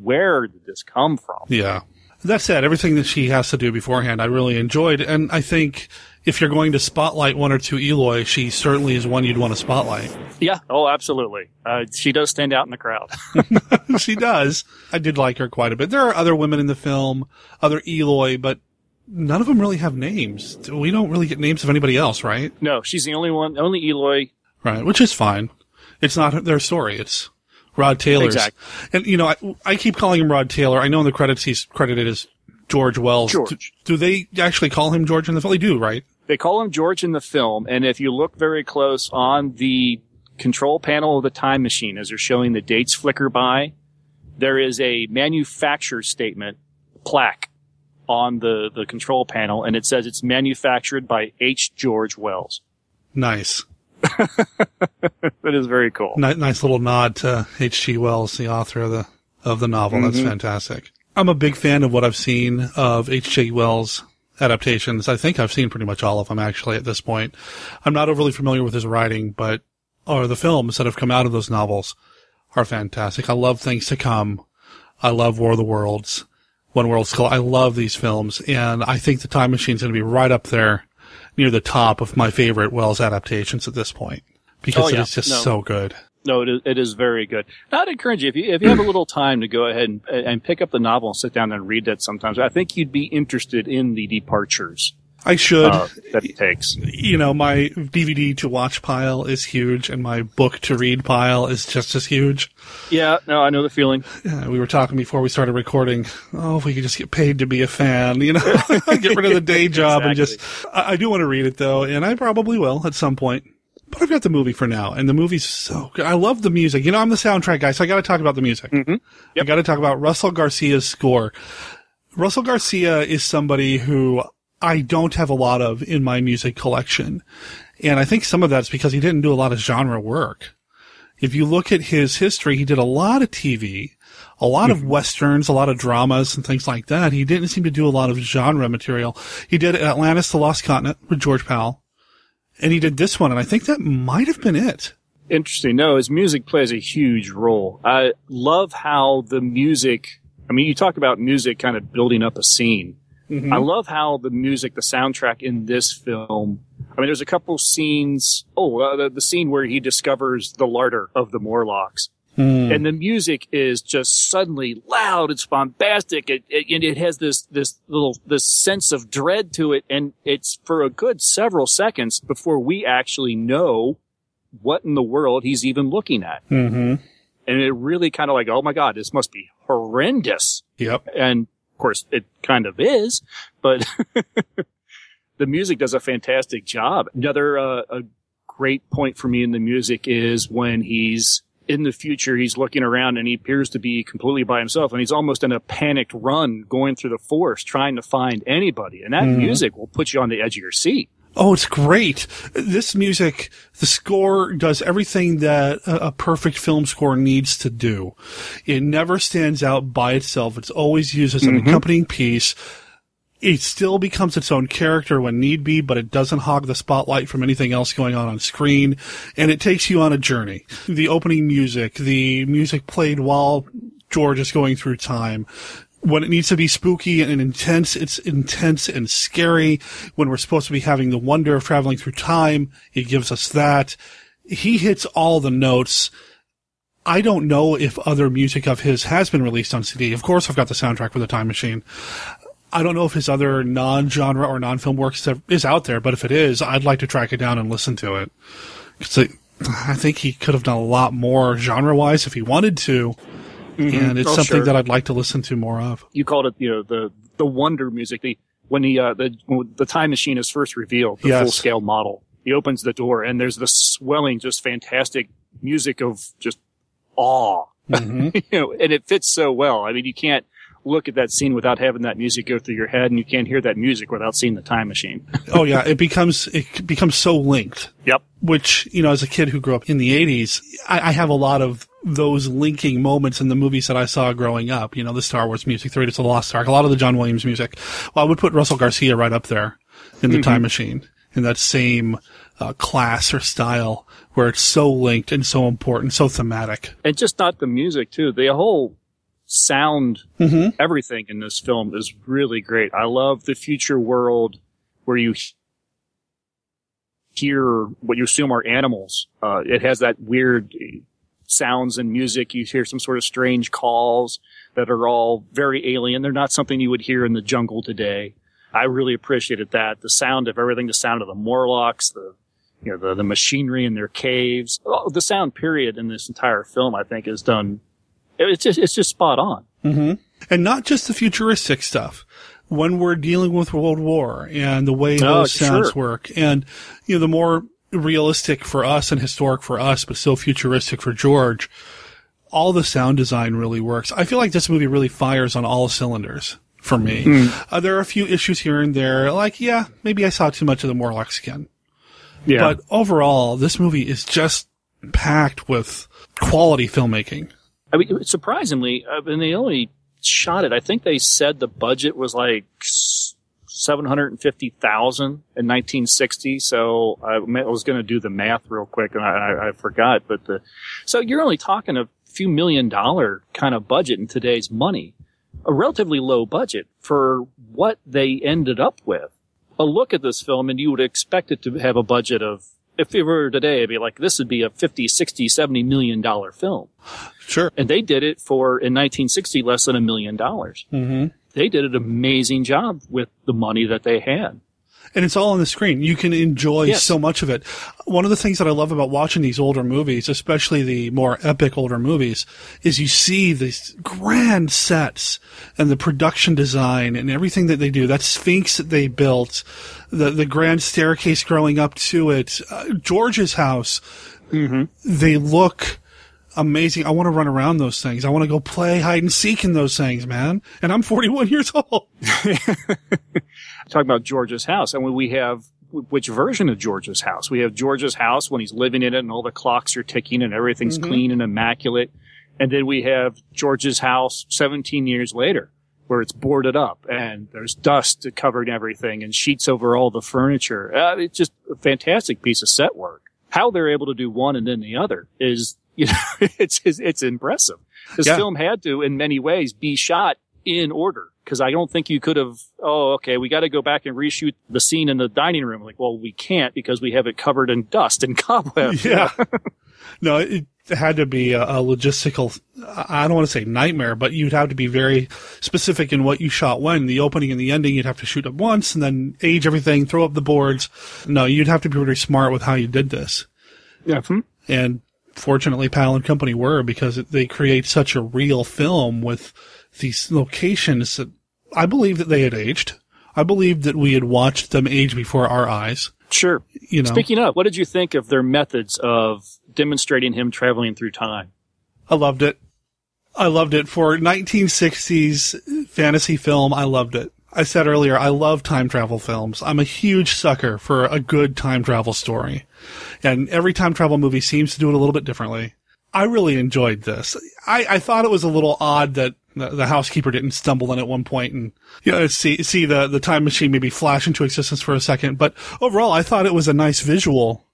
where did this come from? Yeah. That said, everything that she has to do beforehand, I really enjoyed, and I think if you're going to spotlight one or two Eloi, she certainly is one you'd want to spotlight. Yeah. Oh, absolutely. Uh, she does stand out in the crowd. she does. I did like her quite a bit. There are other women in the film, other Eloi, but none of them really have names. We don't really get names of anybody else, right? no, she's the only one, only Eloi. Right, which is fine. It's not their story. It's Rod Taylor's. Exactly. And you know, I, I keep calling him Rod Taylor. I know in the credits he's credited as George Wells. George. Do, do they actually call him George in the film? They do, right? They call him George in the film, and if you look very close on the control panel of the time machine as they're showing the dates flicker by, there is a manufacturer statement plaque on the, the control panel, and it says it's manufactured by H. George Wells. Nice. That is very cool. Ni- nice little nod to H.G. Wells, the author of the of the novel. That's Mhm. fantastic. I'm a big fan of what I've seen of H.G. Wells adaptations. I think I've seen pretty much all of them actually at this point. I'm not overly familiar with his writing, but or the films that have come out of those novels are fantastic. I love Things to Come. I love War of the Worlds. One World Skull. I love these films, and I think The Time Machine's going to be right up there near the top of my favorite Wells adaptations at this point because Oh, yeah. is just No. so good. No, it is, it is very good. I'd encourage you if you if you have a little time to go ahead and, and pick up the novel and sit down and read that. Sometimes I think you'd be interested in the departures I should. uh, that it takes. you know, my DVD to watch pile is huge, and my book to read pile is just as huge. Yeah, no, I know the feeling. Yeah, we were talking before we started recording. Oh, if we could just get paid to be a fan, you know, get rid of the day job and just. I, I do want to read it though, and I probably will at some point. But I've got the movie for now, and the movie's so good. I love the music. You know, I'm the soundtrack guy, so I got to talk about the music. Mm-hmm. I got to talk about Russell Garcia's score. Russell Garcia is somebody who I don't have a lot of in my music collection. And I think some of that's because he didn't do a lot of genre work. if you look at his history, he did a lot of TV, a lot of mm-hmm. westerns, a lot of dramas and things like that. He didn't seem to do a lot of genre material. He did Atlantis, the Lost Continent with George Pal, and he did this one, and I think that might have been it. Interesting. No, his music plays a huge role. I love how the music, I mean, you talk about music kind of building up a scene. Mm-hmm. I love how the music, the soundtrack in this film. I mean, there's a couple scenes. Oh, uh, the, the scene where he discovers the larder of the Morlocks. Hmm. And the music is just suddenly loud. It's bombastic. It, it, and it has this, this little, this sense of dread to it. And it's for a good several seconds before we actually know what in the world he's even looking at. Mm-hmm. And it really kind of like, oh my God, this must be horrendous. Yep. And of course it kind of is, but the music does a fantastic job. Another, uh, a great point for me in the music is when he's in the future, he's looking around and he appears to be completely by himself and he's almost in a panicked run going through the forest trying to find anybody. And that Mhm. music will put you on the edge of your seat. Oh, it's great. This music, the score does everything that a, a perfect film score needs to do. It never stands out by itself. It's always used as an Mhm. accompanying piece. It still becomes its own character when need be, but it doesn't hog the spotlight from anything else going on on screen. And it takes you on a journey. The opening music, the music played while George is going through time, when it needs to be spooky and intense, it's intense and scary. When we're supposed to be having the wonder of traveling through time, it gives us that. He hits all the notes. I don't know if other music of his has been released on CD. Of course, I've got the soundtrack for the Time Machine. I don't know if his other non-genre or non-film works is out there, but if it is, I'd like to track it down and listen to it. 'Cause I, I think he could have done a lot more genre-wise if he wanted to, and it's Oh, something sure. that I'd like to listen to more of. you called it, you know, the the wonder music. The when he uh, the when the time machine is first revealed, the Yes. full scale model. He opens the door and there's this swelling, just fantastic music of just awe. Mm-hmm. you know, and it fits so well. I mean, you can't look at that scene without having that music go through your head, and you can't hear that music without seeing the time machine. oh yeah, it becomes it becomes so linked. Yep. Which you know, as a kid who grew up in the '80s, I, I have a lot of those linking moments in the movies that I saw growing up. You know, the Star Wars music, The Raiders of the Lost Ark, a lot of the John Williams music. Well, I would put Russell Garcia right up there in the Mhm. Time Machine in that same uh, class or style where it's so linked and so important, so thematic. and just not the music too. The whole sound, Mhm. everything in this film is really great. I love the future world where you hear what you assume are animals. Uh, it has that weird uh, sounds and music. You hear some sort of strange calls that are all very alien. They're not something you would hear in the jungle today. I really appreciated that. The sound of everything, the sound of the Morlocks, the you know, the, the machinery in their caves. Oh, The sound period in this entire film, I think, is done. It's just, it's just spot on. hmm And not just the futuristic stuff. When we're dealing with World War and the way Oh, those sounds sure. work, and you know, the more realistic for us and historic for us, but still futuristic for George, all the sound design really works. I feel like this movie really fires on all cylinders for me. Mm. Uh, there are a few issues here and there, like yeah, maybe I saw too much of the Morlock skin. Yeah. But overall, this movie is just packed with quality filmmaking. I mean, surprisingly, uh, I mean, they only shot it. I think they said the budget was like seven hundred and fifty thousand in nineteen sixty. So I was going to do the math real quick, and I, I, I forgot. But the so you're only talking a few million dollar kind of budget in today's money, a relatively low budget for what they ended up with. A look at this film, and you would expect it to have a budget of. If it were today, it'd be like this would be a 50, 60, 70 million dollar film. Sure. And they did it for, in 1960, less than a million dollars. Mm-hmm. They did an amazing job with the money that they had. And it's all on the screen. You can enjoy Yes. so much of it. One of the things that I love about watching these older movies, especially the more epic older movies, is you see these grand sets and the production design and everything that they do. That Sphinx that they built, the the grand staircase growing up to it, uh, George's house. Mm-hmm. They look amazing. I want to run around those things. I want to go play hide and seek in those things, man. And I'm 41 years old. Talking about George's house, and when we have which version of George's house. We have George's house when he's living in it and all the clocks are ticking and everything's Mhm. clean and immaculate. And then we have George's house 17 years later where it's boarded up and there's dust covering everything and sheets over all the furniture. Uh, it's just a fantastic piece of set work. How they're able to do one and then the other is, you know, it's, it's, it's impressive. This Yeah. film had to, in many ways, be shot in order. Cause I don't think you could have, oh, okay, we got to go back and reshoot the scene in the dining room. Like, well, we can't because we have it covered in dust and cobwebs. Yeah. no, it had to be a, a logistical, I don't want to say nightmare, but you'd have to be very specific in what you shot when. The opening and the ending, you'd have to shoot at once and then age everything, throw up the boards. No, you'd have to be pretty smart with how you did this. Yeah. hmm. And fortunately, Pal and Company were because it, they create such a real film with these locations that I believe that they had aged. I believe that we had watched them age before our eyes. Sure. You know, Speaking of, what did you think of their methods of demonstrating him traveling through time? I loved it. I loved it for 1960s fantasy film. I loved it. I said earlier, I love time travel films. I'm a huge sucker for a good time travel story. And every time travel movie seems to do it a little bit differently. I really enjoyed this. I, I thought it was a little odd that the, the housekeeper didn't stumble in at one point and you know, see see the the time machine maybe flash into existence for a second. But overall, I thought it was a nice visual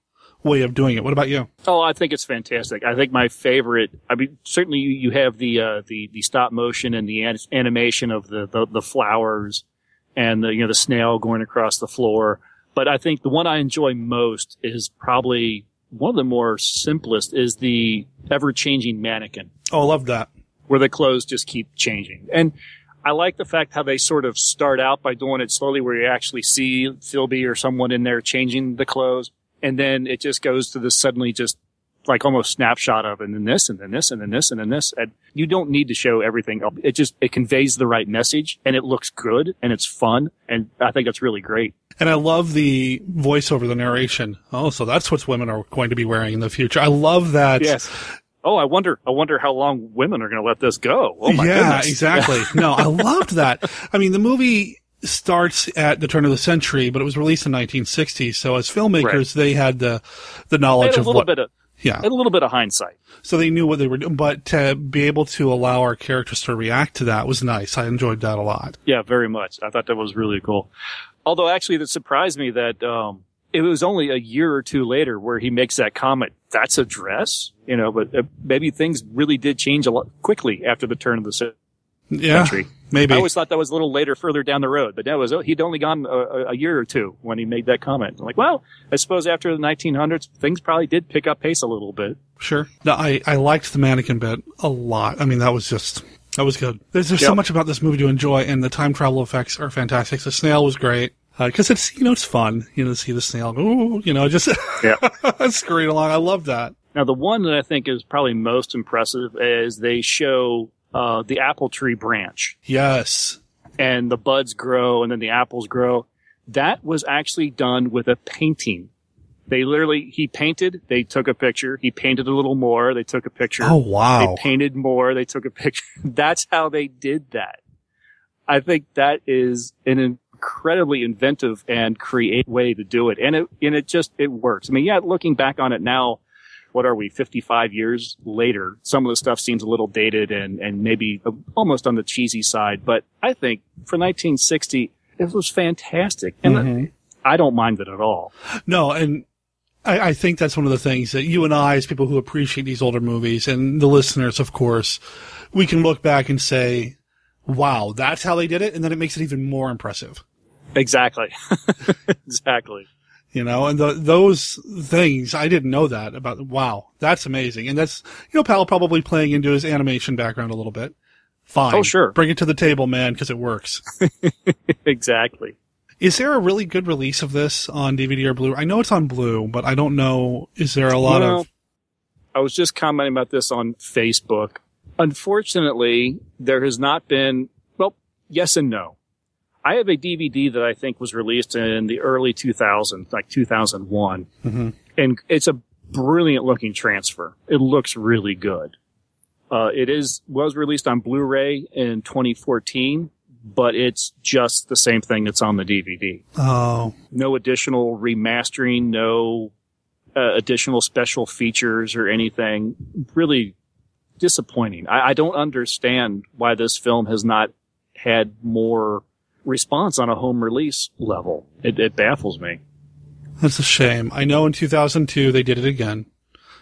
way of doing it. What about you? Oh, I think it's fantastic. I think my favorite. I mean, certainly you, you have the uh, the the stop motion and the an- animation of the, the the flowers and the you know the snail going across the floor. But I think the one I enjoy most is probably one of the more simplest is the ever changing mannequin Oh, I love that. where the clothes just keep changing. And I like the fact how they sort of start out by doing it slowly where you actually see Filby or someone in there changing the clothes. And then it just goes to this suddenly just like almost snapshot of and then this and then this and then this and then this. And you don't need to show everything. It just, it conveys the right message and it looks good and it's fun. And I think that's really great. And I love the voiceover, the narration. Oh, so that's what women are going to be wearing in the future. I love that. Yes. Oh, I wonder, I wonder how long women are going to let this go. Oh my yeah, goodness. exactly. no, I loved that. I mean, the movie starts at the turn of the century, but it was released in 1960. So as filmmakers, they had the the knowledge of little what. bit of, yeah. a little bit of hindsight. So they knew what they were doing, but to be able to allow our characters to react to that was nice. I enjoyed that a lot. Yeah, very much. I thought that was really cool. Although actually that surprised me that, um, it was only a year or two later where he makes that comment. That's a dress, you know, but uh, maybe things really did change a lot quickly after the turn of the cen- Yeah, century. maybe. I always thought that was a little later, further down the road, but that was, he'd only gone a, a- a year or two when he made that comment. I'm like, well, I suppose after the 1900s, things probably did pick up pace a little bit. Sure. No, I, I liked the mannequin bit a lot. I mean, that was just, that was good. There's, there's so much about this movie to enjoy, and the time travel effects are fantastic. The snail was great. Uh, because it's, you know, it's fun, you know, to see the snail go, ooh, you know, just yeah. scurrying along. I love that. Now, the one that I think is probably most impressive is they show uh, the apple tree branch. Yes. And the buds grow and then the apples grow. That was actually done with a painting. They literally, he painted, they took a picture. He painted a little more, they took a picture. Oh, wow. They painted more, they took a picture. That's how they did that. I think that is an incredibly inventive and creative way to do it. And it, and it just, it works. I mean, yeah, looking back on it now, what are we, 55 years later? Some of the stuff seems a little dated and, and maybe almost on the cheesy side, but I think for 1960, it was fantastic. And Mhm. I don't mind it at all. No, and I, I think that's one of the things that you and I, as people who appreciate these older movies, and the listeners, of course, we can look back and say, wow, that's how they did it. And then it makes it even more impressive. Exactly. exactly. You know, and the, those things, I didn't know that about, wow, that's amazing. And that's, you know, Pal probably playing into his animation background a little bit. Fine. Oh, sure. Bring it to the table, man, because it works. exactly. Is there a really good release of this on DVD or Blu? I know it's on Blue, but I don't know. Is there a lot Well, of? I was just commenting about this on Facebook. Unfortunately, there has not been, well, yes and no. I have a DVD that I think was released in the early 2000s, like 2001, Mm-hmm. and it's a brilliant looking transfer. It looks really good. Uh, it is, was released on Blu-ray in 2014, but it's just the same thing that's on the DVD. Oh, No additional remastering, no uh, additional special features or anything. Really disappointing. I, I don't understand why this film has not had more response on a home release level. It, it baffles me. that's a shame. I know in 2002 they did it again.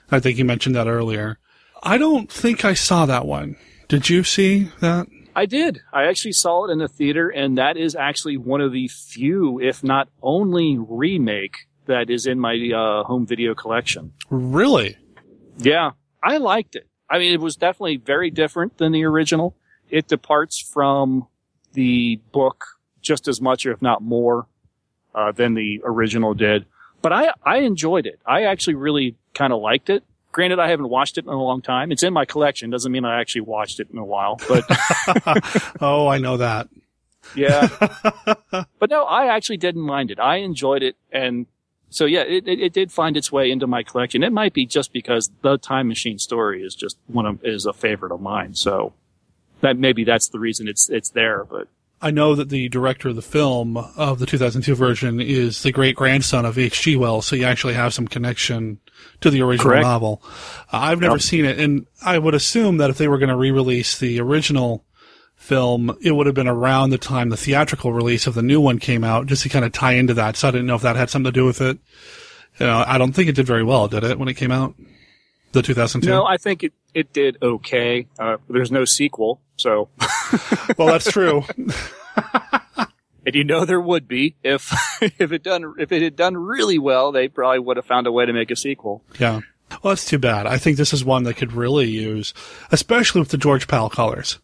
I think you mentioned that earlier. I don't think I saw that one. Did you see that? I did. I actually saw it in the theater, and that is actually one of the few, if not only, remake that is in my uh, home video collection. Really? Yeah, I liked it. I mean, it was definitely very different than the original. It departs from the book just as much, if not more, uh, than the original did. But I, I enjoyed it. I actually really kind of liked it. Granted, I haven't watched it in a long time. It's in my collection. Doesn't mean I actually watched it in a while, but oh, I know that. yeah. but no, I actually didn't mind it. I enjoyed it. And so, yeah, it, it, it did find its way into my collection. It might be just because the time machine story is just one of, is a favorite of mine. So that maybe that's the reason it's, it's there, but I know that the director of the film of the 2002 version is the great grandson of H.G. Wells, so you actually have some connection to the original Correct. novel. Uh, I've never Yep. seen it, and I would assume that if they were going to re-release the original film, it would have been around the time the theatrical release of the new one came out, just to kind of tie into that. So I didn't know if that had something to do with it. You know, I don't think it did very well, did it, when it came out? The 2002? no, I think it, it did okay. Uh, there's no sequel. So, well, that's true. and you know there would be if, if it done, if it had done really well, they probably would have found a way to make a sequel. Yeah. Well, that's too bad. I think this is one that could really use, especially with the George Pal colors.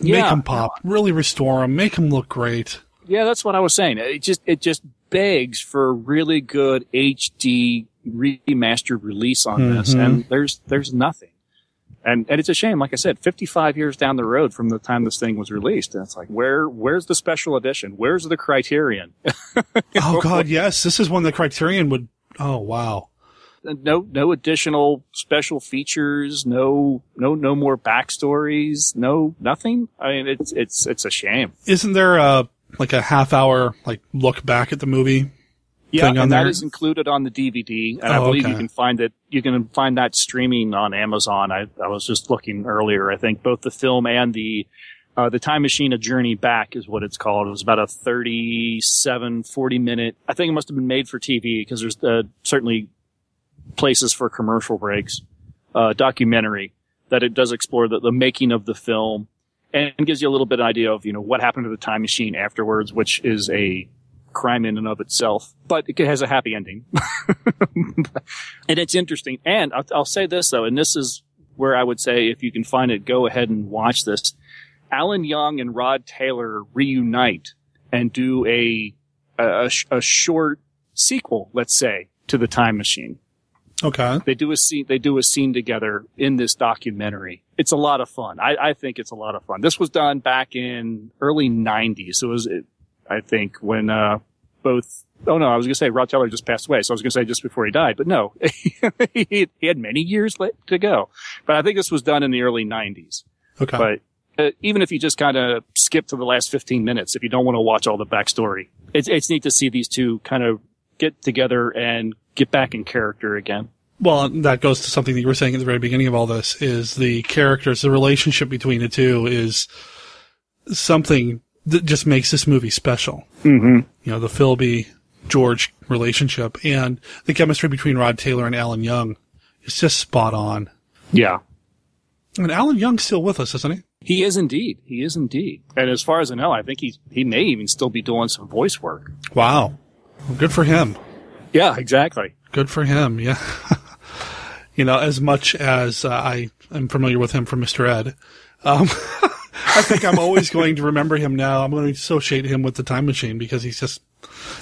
Make Yeah. them pop, really restore them, make them look great. Yeah, that's what I was saying. It just it just begs for a really good HD remastered release on this, Mhm. and there's there's nothing. And and it's a shame, like I said, 55 years down the road from the time this thing was released, and it's like where where's the special edition? Where's the Criterion? Oh God, yes, this is one the Criterion would. Oh wow. no no additional special features, no no no more backstories, no nothing. I mean, it's it's it's a shame. Isn't there a like a half hour like look back at the movie Yeah, and there? that is included on the DVD, and I Oh, believe you can find it. You can find that streaming on Amazon. I, I was just looking earlier. I think both the film and the uh, the Time Machine: A Journey Back is what it's called. It was about a 37, 40 minute. I think it must have been made for TV because there's uh, certainly places for commercial breaks. Uh, documentary that it does explore the, the making of the film and gives you a little bit of idea of you know what happened to the time machine afterwards, which is a crime in and of itself, but it has a happy ending. and it's interesting. And I'll, I'll say this though, and this is where I would say if you can find it, go ahead and watch this. Alan Young and Rod Taylor reunite and do a a, sh- a short sequel, let's say, to the Time Machine. Okay. They do a scene. They do a scene together in this documentary. It's a lot of fun. I, I think it's a lot of fun. This was done back in early '90s. It was, it, I think, when uh, both. Oh no, I was going to say Rod Taylor just passed away, so I was going to say just before he died, but no, he, he had many years to go. But I think this was done in the early '90s. Okay. But uh, even if you just kind of skip to the last 15 minutes, if you don't want to watch all the backstory, it's it's neat to see these two kind of get together and get back in character again. Well, that goes to something that you were saying at the very beginning of all this is the characters, the relationship between the two is something that just makes this movie special. Mm-hmm. You know, the Filby George relationship and the chemistry between Rod Taylor and Alan Young is just spot on. Yeah. And Alan Young's still with us, isn't he? He is indeed. He is indeed. And as far as I know, I think he he may even still be doing some voice work. Wow. Well, good for him. Yeah, exactly. Good for him. Yeah. you know, as much as uh, I am familiar with him from Mr. Ed, um, I think I'm always going to remember him now. I'm going to associate him with the time machine because he's just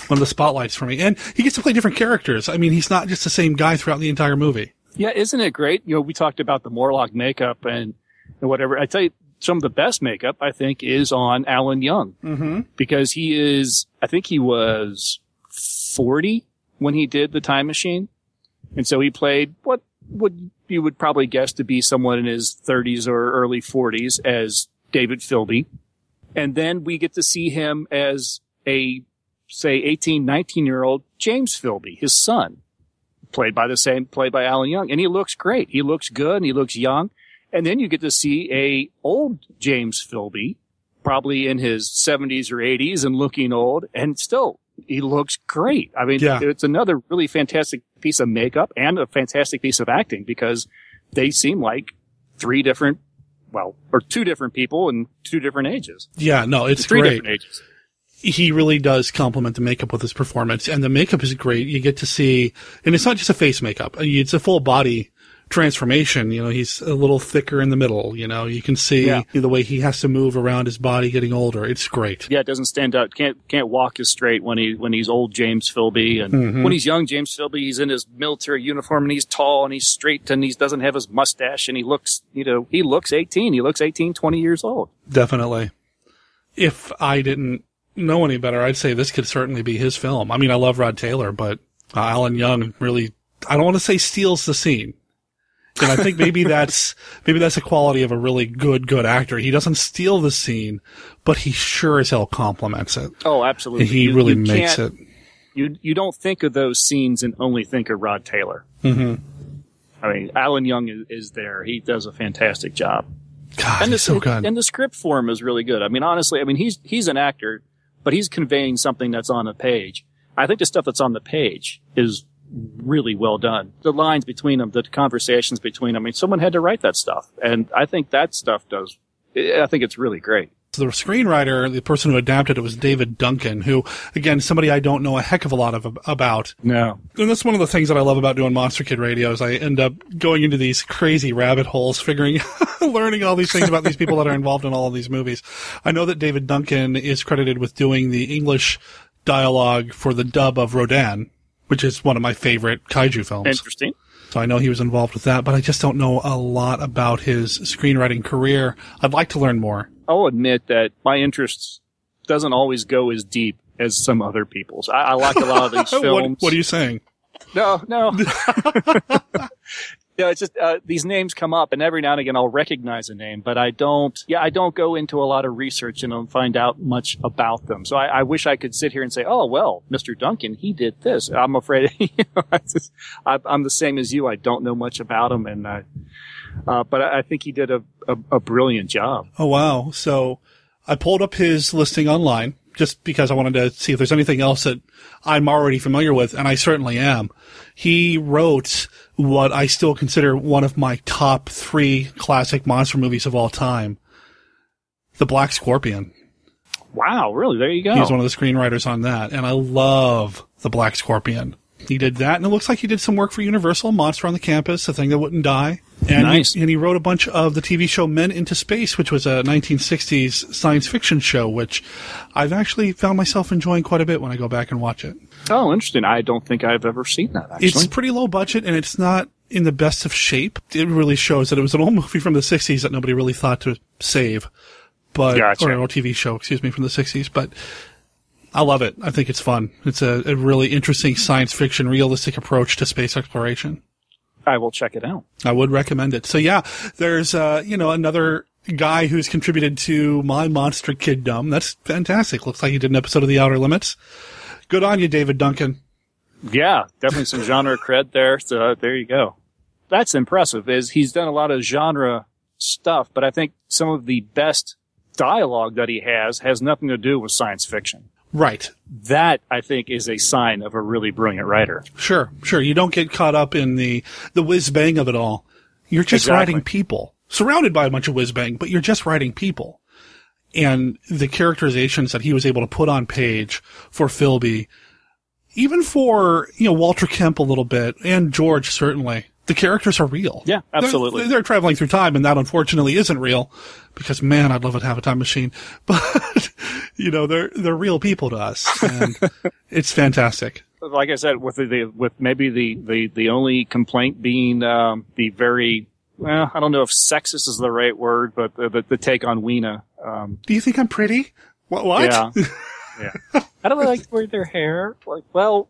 one of the spotlights for me. And he gets to play different characters. I mean, he's not just the same guy throughout the entire movie. Yeah, isn't it great? You know, we talked about the Morlock makeup and, and whatever. I tell you, some of the best makeup I think is on Alan Young Mm-hmm. because he is. I think he was forty when he did the Time Machine, and so he played what would you would probably guess to be someone in his thirties or early forties as David Filby. And then we get to see him as a, say, 18, 19 year old James Filby, his son, played by the same, played by Alan Young. And he looks great. He looks good and he looks young. And then you get to see a old James Filby, probably in his 70s or 80s and looking old and still he looks great. I mean, Yeah. it's another really fantastic piece of makeup and a fantastic piece of acting because they seem like three different, well, or two different people in two different ages. Yeah, no, it's three great. different ages. he really does complement the makeup with his performance, and the makeup is great. You get to see, and it's not just a face makeup; it's a full body transformation. You know, he's a little thicker in the middle. You know, you can see Yeah. the way he has to move around his body getting older. It's great. Yeah, it doesn't stand out. Can't can't walk as straight when he when he's old James Filby, and Mhm. when he's young James Filby, he's in his military uniform and he's tall and he's straight and he doesn't have his mustache and he looks, you know, he looks 18. He looks 18, 20 years old. Definitely. If I didn't know any better, I'd say this could certainly be his film. I mean, I love Rod Taylor, but uh, Alan Young really, I don't want to say steals the scene. And I think maybe that's, maybe that's a quality of a really good, good actor. He doesn't steal the scene, but he sure as hell complements it. Oh, absolutely. He You- really you makes it. You you don't think of those scenes and only think of Rod Taylor. hmm I mean, Alan Young is, is there. He does a fantastic job. God, and he's so good. And the script form is really good. I mean, honestly, I mean, he's he's an actor, but he's conveying something that's on the page. I think the stuff that's on the page is really well done. The lines between them, the conversations between them. I mean, someone had to write that stuff, and I think that stuff does. I think it's really great. So the screenwriter, the person who adapted it was David Duncan, who, again, somebody I don't know a heck of a lot of about. No. And that's one of the things that I love about doing Monster Kid Radio is I end up going into these crazy rabbit holes, figuring, learning all these things about these people that are involved in all of these movies. I know that David Duncan is credited with doing the English dialogue for the dub of Rodan, which is one of my favorite kaiju films. Interesting. So I know he was involved with that, but I just don't know a lot about his screenwriting career. I'd like to learn more. I'll admit that my interests doesn't always go as deep as some other people's. I, I like a lot of these What- films. what are you saying? No, no. yeah, it's just uh, these names come up, and every now and again I'll recognize a name, but I don't. Yeah, I don't go into a lot of research and find out much about them. So I, I wish I could sit here and say, "Oh, well, Mr. Duncan, he did this." I'm afraid you know, I just, I, I'm the same as you. I don't know much about him, and uh, uh, but I I think he did a, a, a brilliant job. Oh wow! So I pulled up his listing online just because I wanted to see if there's anything else that I'm already familiar with, and I certainly am. He wrote what I still consider one of my top three classic monster movies of all time, The Black Scorpion. Wow, really? There you go. He's one of the screenwriters on that, and I love The Black Scorpion. He did that, and it looks like he did some work for Universal, Monster on the Campus, The Thing That Wouldn't Die. And Nice. He, and he wrote a bunch of the TV show Men into Space, which was a 1960s science fiction show, which I've actually found myself enjoying quite a bit when I go back and watch it. Oh, interesting. I don't think I've ever seen that. Actually, It's pretty low budget, and it's not in the best of shape. It really shows that it was an old movie from the 60s that nobody really thought to save. But, Gotcha. or an old TV show, excuse me, from the 60s. But I love it. I think it's fun. It's a, a really interesting science fiction, realistic approach to space exploration. I will check it out. I would recommend it. So yeah, there's, uh, you know, another guy who's contributed to my monster kingdom. That's fantastic. Looks like he did an episode of The Outer Limits. Good on you, David Duncan. Yeah, definitely some genre cred there. So uh, there you go. That's impressive. Is he's done a lot of genre stuff, but I think some of the best dialogue that he has has nothing to do with science fiction. Right. That I think is a sign of a really brilliant writer. Sure, sure. You don't get caught up in the the whiz bang of it all. You're just Exactly. writing people, surrounded by a bunch of whiz bang, but you're just writing people. And the characterizations that he was able to put on page for Filby, even for you know Walter Kemp a little bit, and George certainly, the characters are real. Yeah, absolutely. They're, they're traveling through time, and that unfortunately isn't real, because man, I'd love to have a time machine. But you know, they're they're real people to us, and it's fantastic. Like I said, with the, the with maybe the, the, the only complaint being um, the very well, I don't know if sexist is the right word, but the, the, the take on Weena. Um, Do you think I'm pretty? What? What? Yeah. yeah. How do they like to wear their hair? Like, well,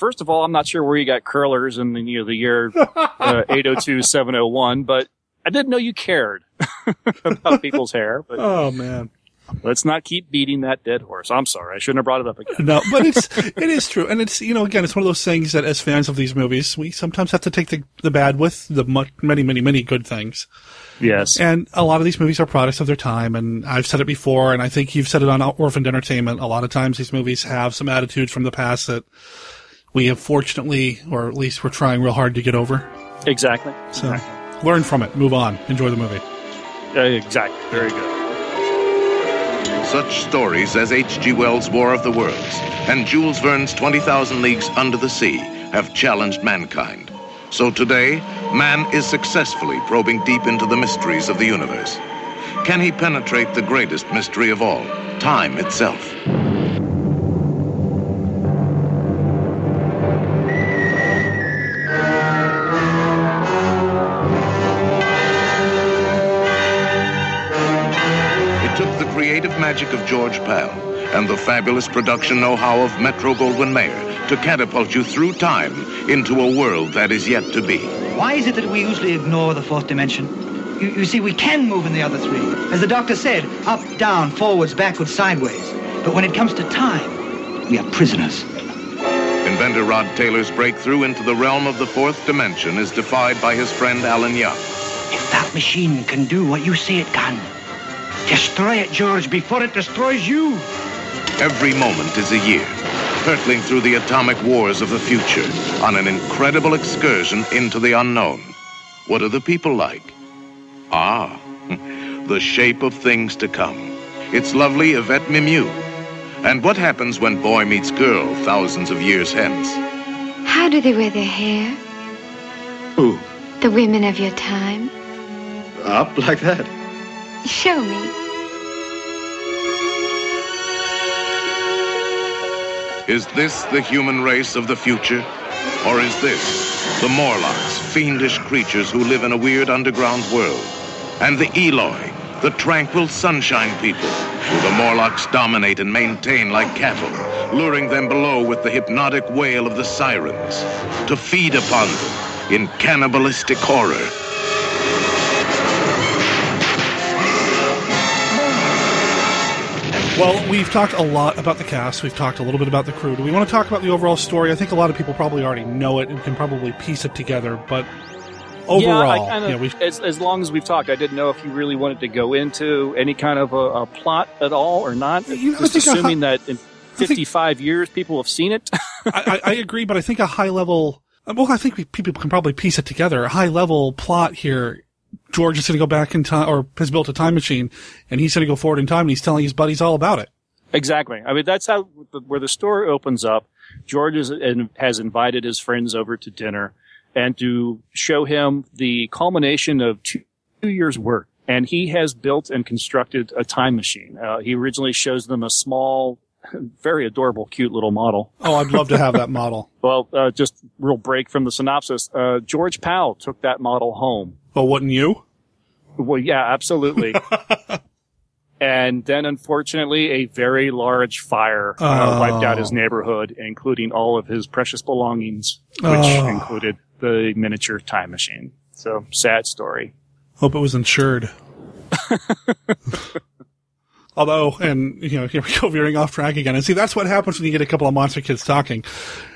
first of all, I'm not sure where you got curlers in the, you know, the year uh, 802 701, but I didn't know you cared about people's hair. But Oh man. Let's not keep beating that dead horse. I'm sorry. I shouldn't have brought it up again. No, but it's it is true, and it's you know again it's one of those things that as fans of these movies we sometimes have to take the the bad with the much, many many many good things. Yes. And a lot of these movies are products of their time, and I've said it before, and I think you've said it on Orphaned Entertainment. A lot of times these movies have some attitudes from the past that we have fortunately, or at least we're trying real hard to get over. Exactly. So exactly. learn from it, move on, enjoy the movie. Uh, exactly. Very good. Such stories as H.G. Wells' War of the Worlds and Jules Verne's 20,000 Leagues Under the Sea have challenged mankind. So today, man is successfully probing deep into the mysteries of the universe. Can he penetrate the greatest mystery of all, time itself? Magic of George Pal and the fabulous production know-how of Metro Goldwyn Mayer to catapult you through time into a world that is yet to be. Why is it that we usually ignore the fourth dimension? You, you, see, we can move in the other three. As the doctor said, up, down, forwards, backwards, sideways. But when it comes to time, we are prisoners. Inventor Rod Taylor's breakthrough into the realm of the fourth dimension is defied by his friend Alan Young. If that machine can do what you say it can, destroy it, George, before it destroys you. Every moment is a year, hurtling through the atomic wars of the future on an incredible excursion into the unknown. What are the people like? Ah, the shape of things to come. It's lovely Yvette Mimieux. And what happens when boy meets girl thousands of years hence? How do they wear their hair? Who? The women of your time? Up like that? Show me. Is this the human race of the future? Or is this the Morlocks, fiendish creatures who live in a weird underground world? And the Eloi, the tranquil sunshine people, who the Morlocks dominate and maintain like cattle, luring them below with the hypnotic wail of the sirens, to feed upon them in cannibalistic horror. Well, we've talked a lot about the cast. We've talked a little bit about the crew. Do we want to talk about the overall story? I think a lot of people probably already know it and can probably piece it together. But overall, yeah, I kinda, as, as long as we've talked, I didn't know if you really wanted to go into any kind of a, a plot at all or not. You know, Just assuming hi- that in 55 years people have seen it. I, I, I agree, but I think a high level. Well, I think we, people can probably piece it together. A high level plot here. George is going to go back in time, or has built a time machine, and he's going to go forward in time, and he's telling his buddies all about it. Exactly. I mean, that's how where the story opens up. George is, has invited his friends over to dinner and to show him the culmination of two, two years' work. And he has built and constructed a time machine. Uh, he originally shows them a small, very adorable, cute little model. Oh, I'd love to have that model. Well, uh, just real break from the synopsis. Uh, George Pal took that model home. Oh, wouldn't you? Well, yeah, absolutely. and then, unfortunately, a very large fire uh, Oh. wiped out his neighborhood, including all of his precious belongings, which Oh. included the miniature time machine. So, sad story. Hope it was insured. Although, and you know, here we go veering off track again. And see, that's what happens when you get a couple of monster kids talking.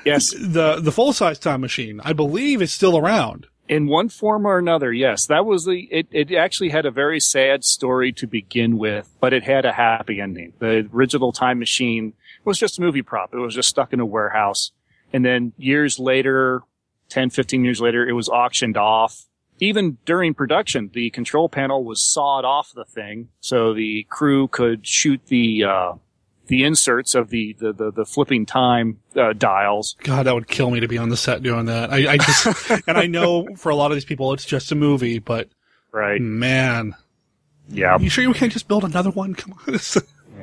Yes, the the full size time machine, I believe, is still around. In one form or another, yes. That was the, it, it actually had a very sad story to begin with, but it had a happy ending. The original time machine was just a movie prop. It was just stuck in a warehouse. And then years later, 10, 15 years later, it was auctioned off. Even during production, the control panel was sawed off the thing so the crew could shoot the, uh, the inserts of the, the, the, the flipping time, uh, dials. God, that would kill me to be on the set doing that. I, I just, and I know for a lot of these people, it's just a movie, but right, man, yeah. You sure you can't just build another one? Come on.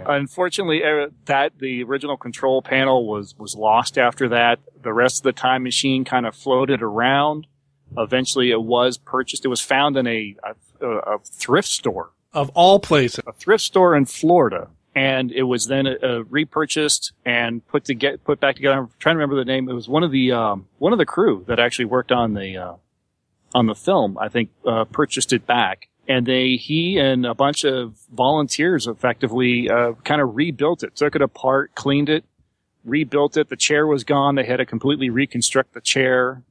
Unfortunately, uh, that the original control panel was was lost after that. The rest of the time machine kind of floated around. Eventually, it was purchased. It was found in a a, a thrift store of all places, a thrift store in Florida, and it was then uh, repurchased and put to get put back together. I'm trying to remember the name. It was one of the um, one of the crew that actually worked on the uh, on the film. I think uh, purchased it back and they he and a bunch of volunteers effectively uh, kind of rebuilt it, took it apart, cleaned it, rebuilt it. The chair was gone. They had to completely reconstruct the chair.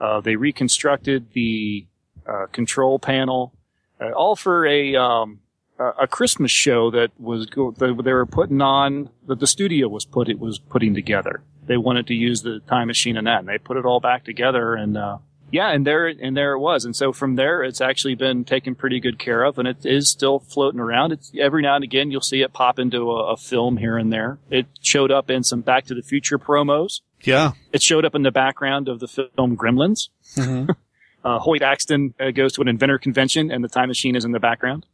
Uh, they reconstructed the uh, control panel, uh, all for a um, a Christmas show that was go- they, they were putting on that the studio was put it was putting together. They wanted to use the time machine and that, and they put it all back together and. Uh, yeah, and there and there it was, and so from there, it's actually been taken pretty good care of, and it is still floating around. It's every now and again you'll see it pop into a, a film here and there. It showed up in some Back to the Future promos. Yeah, it showed up in the background of the film Gremlins. Mm-hmm. uh, Hoyt Axton uh, goes to an inventor convention, and the time machine is in the background,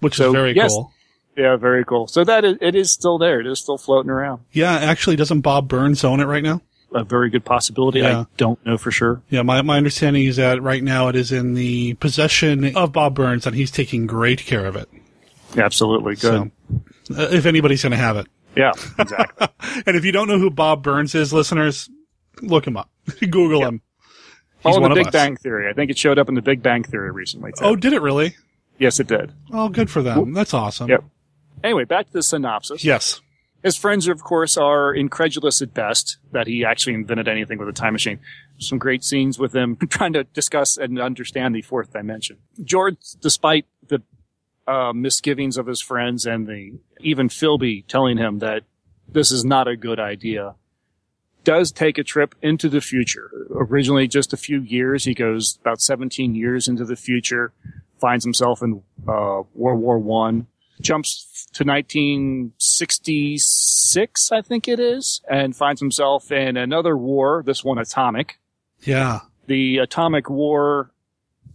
which so, is very yes, cool. Yeah, very cool. So that is, it is still there. It is still floating around. Yeah, actually, doesn't Bob Burns own it right now? A very good possibility. Yeah. I don't know for sure. Yeah, my, my understanding is that right now it is in the possession of Bob Burns and he's taking great care of it. Absolutely good. So, uh, if anybody's going to have it. Yeah, exactly. and if you don't know who Bob Burns is, listeners, look him up. Google him. He's one the Big Bang Theory. I think it showed up in the Big Bang Theory recently. Too. Oh, did it really? Yes, it did. Oh, good for them. That's awesome. Yep. Anyway, back to the synopsis. Yes. His friends, of course, are incredulous at best that he actually invented anything with a time machine. Some great scenes with him trying to discuss and understand the fourth dimension. George, despite the uh, misgivings of his friends and the even Filby telling him that this is not a good idea, does take a trip into the future. Originally, just a few years. He goes about 17 years into the future, finds himself in uh, World War One, jumps to 1966, I think it is, and finds himself in another war, this one atomic. Yeah. The atomic war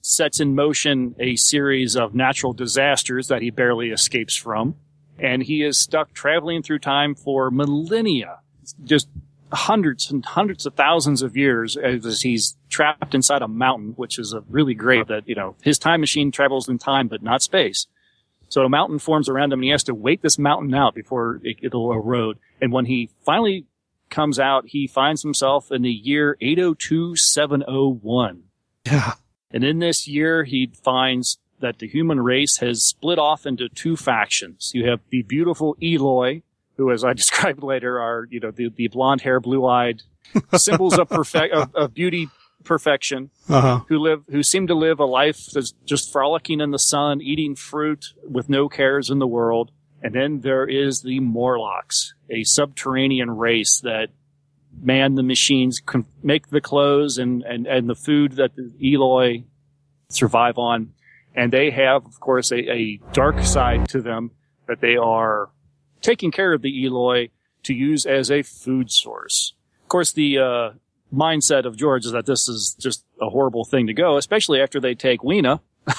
sets in motion a series of natural disasters that he barely escapes from. And he is stuck traveling through time for millennia, just hundreds and hundreds of thousands of years as he's trapped inside a mountain, which is a really great that, you know, his time machine travels in time, but not space. So a mountain forms around him and he has to wait this mountain out before it, it'll erode. And when he finally comes out, he finds himself in the year 802701. Yeah. And in this year, he finds that the human race has split off into two factions. You have the beautiful Eloi, who, as I described later, are, you know, the, the blonde hair, blue eyed symbols of perfect, of, of beauty perfection Uh-huh. who live who seem to live a life that's just frolicking in the sun, eating fruit with no cares in the world. And then there is the Morlocks, a subterranean race that man the machines, can make the clothes and, and, and the food that the Eloi survive on. And they have, of course, a, a dark side to them that they are taking care of the Eloi to use as a food source. Of course, the uh, mindset of George is that this is just a horrible thing to go, especially after they take Weena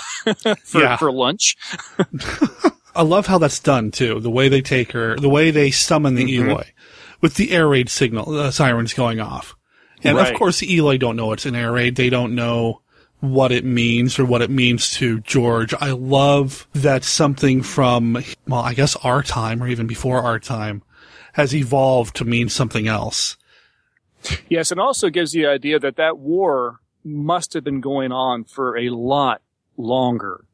for, Yeah. for lunch. I love how that's done too. The way they take her, the way they summon the Mhm. Eloi with the air raid signal, uh, sirens going off. And Right. of course the Eloi don't know it's an air raid. They don't know what it means or what it means to George. I love that something from, well, I guess our time or even before our time has evolved to mean something else. Yes, and also gives you the idea that that war must have been going on for a lot longer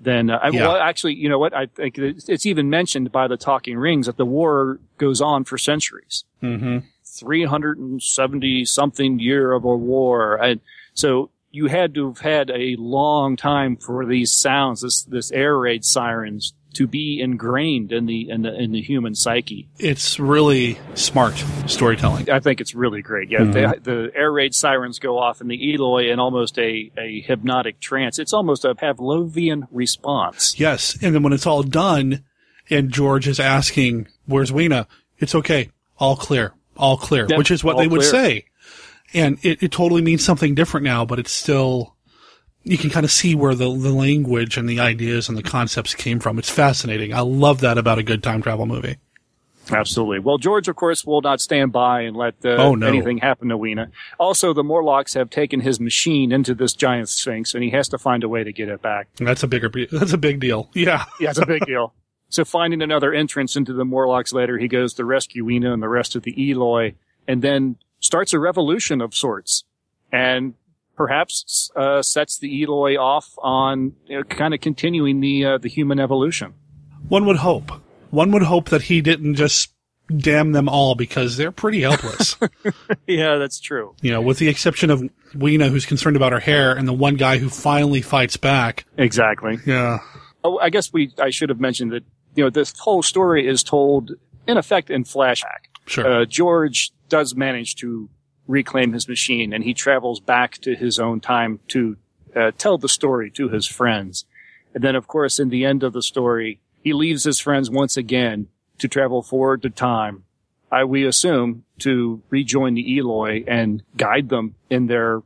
than. Uh, Yeah. well, actually, you know what? I think it's it's even mentioned by the Talking Rings that the war goes on for centuries. Mm-hmm. 370 something year of a war. And so you had to have had a long time for these sounds, this, this air raid sirens to be ingrained in the, in the, in the human psyche. It's really smart storytelling. I think it's really great. Yeah. Mhm. The, the air raid sirens go off in the Eloi in almost a, a hypnotic trance. It's almost a Pavlovian response. Yes. And then when it's all done and George is asking, where's Weena? It's okay. All clear. All clear, which is what they would clear. say. And it, it totally means something different now, but it's still, you can kind of see where the, the language and the ideas and the concepts came from. It's fascinating. I love that about a good time travel movie. Absolutely. Well, George, of course, will not stand by and let uh, Oh, no. anything happen to Weena. Also, the Morlocks have taken his machine into this giant sphinx, and he has to find a way to get it back. That's a bigger, that's a big deal. Yeah. Yeah, it's a big deal. So, finding another entrance into the Morlocks later, he goes to rescue Weena and the rest of the Eloi, and then starts a revolution of sorts. And perhaps uh, sets the Eloi off on you know, kind of continuing the uh, the human evolution. One would hope. One would hope that he didn't just damn them all because they're pretty helpless. yeah, that's true. you know, with the exception of Weena, who's concerned about her hair, and the one guy who finally fights back. Exactly. Yeah. Oh, I guess we I should have mentioned that you know this whole story is told in effect in flashback. Sure. Uh, George does manage to reclaim his machine, and he travels back to his own time to uh, tell the story to his friends. And then, of course, in the end of the story, he leaves his friends once again to travel forward to time. I we assume to rejoin the Eloi and guide them in their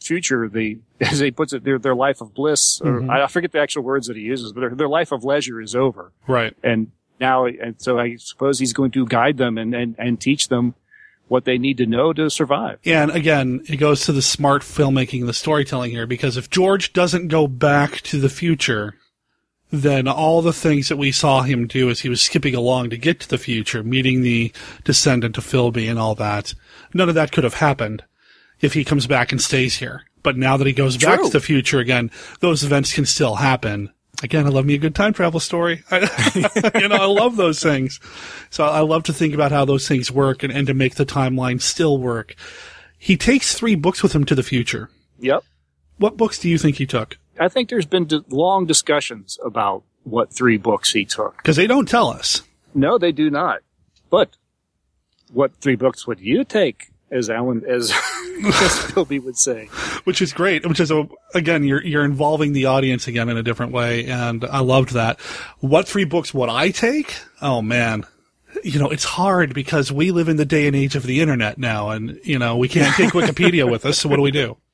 future. The as he puts it, their their life of bliss. Or Mhm. I forget the actual words that he uses, but their, their life of leisure is over. Right. And now, and so I suppose he's going to guide them and, and, and teach them what they need to know to survive. Yeah, And again, it goes to the smart filmmaking and the storytelling here because if George doesn't go back to the future, then all the things that we saw him do as he was skipping along to get to the future, meeting the descendant of Filby and all that, none of that could have happened if he comes back and stays here. But now that he goes back to the future again, those events can still happen. Again, I love me a good time travel story. I, you know, I love those things. So I love to think about how those things work and, and to make the timeline still work. He takes three books with him to the future. Yep. What books do you think he took? I think there's been d- long discussions about what three books he took. Because they don't tell us. No, they do not. But what three books would you take, as Alan, as, as Filby would say? which is great. Which is a, again, you're you're involving the audience again in a different way, and I loved that. What three books would I take? Oh man, you know it's hard because we live in the day and age of the internet now, and you know we can't take Wikipedia with us. So what do we do?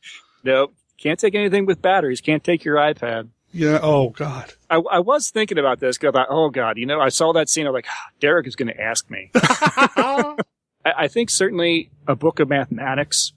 Nope. Can't take anything with batteries. Can't take your iPad. Yeah. Oh God. I, I was thinking about this. 'cause I thought, oh God, you know, I saw that scene. I'm like, "Ah, Derek is going to ask me. I, I think certainly a book of mathematics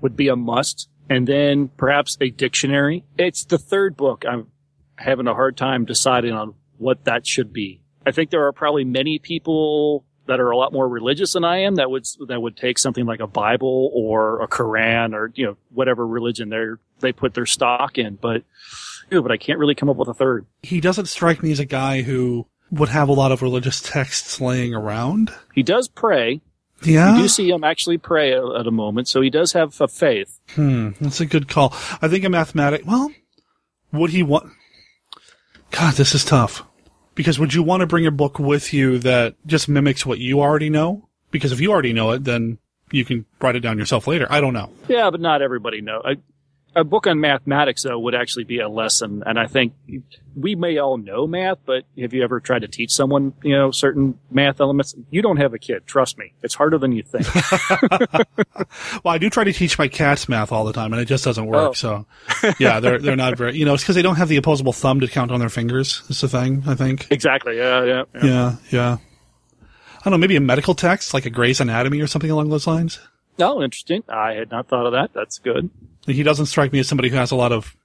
would be a must, and then perhaps a dictionary. It's the third book. I'm having a hard time deciding on what that should be. I think there are probably many people that are a lot more religious than I am that would that would take something like a Bible or a Quran or you know whatever religion they they put their stock in. But but I can't really come up with a third. He doesn't strike me as a guy who would have a lot of religious texts laying around. He does pray. Yeah. You do see him actually pray at a moment, so he does have a faith. Hmm, that's a good call. I think a mathematic. Well, would he want? God, this is tough. Because would you want to bring a book with you that just mimics what you already know? Because if you already know it, then you can write it down yourself later. I don't know. Yeah, but not everybody know. A, a book on mathematics though would actually be a lesson, and I think we may all know math, but have you ever tried to teach someone, you know, certain math elements? You don't have a kid, trust me. It's harder than you think. Well, I do try to teach my cats math all the time, and it just doesn't work. Oh. So, yeah, they're they're not very. You know, it's because they don't have the opposable thumb to count on their fingers. It's the thing. I think. exactly. Yeah, yeah, yeah. Yeah, yeah. I don't know. Maybe a medical text, like a Gray's Anatomy or something along those lines. Oh, interesting. I had not thought of that. That's good. He doesn't strike me as somebody who has a lot of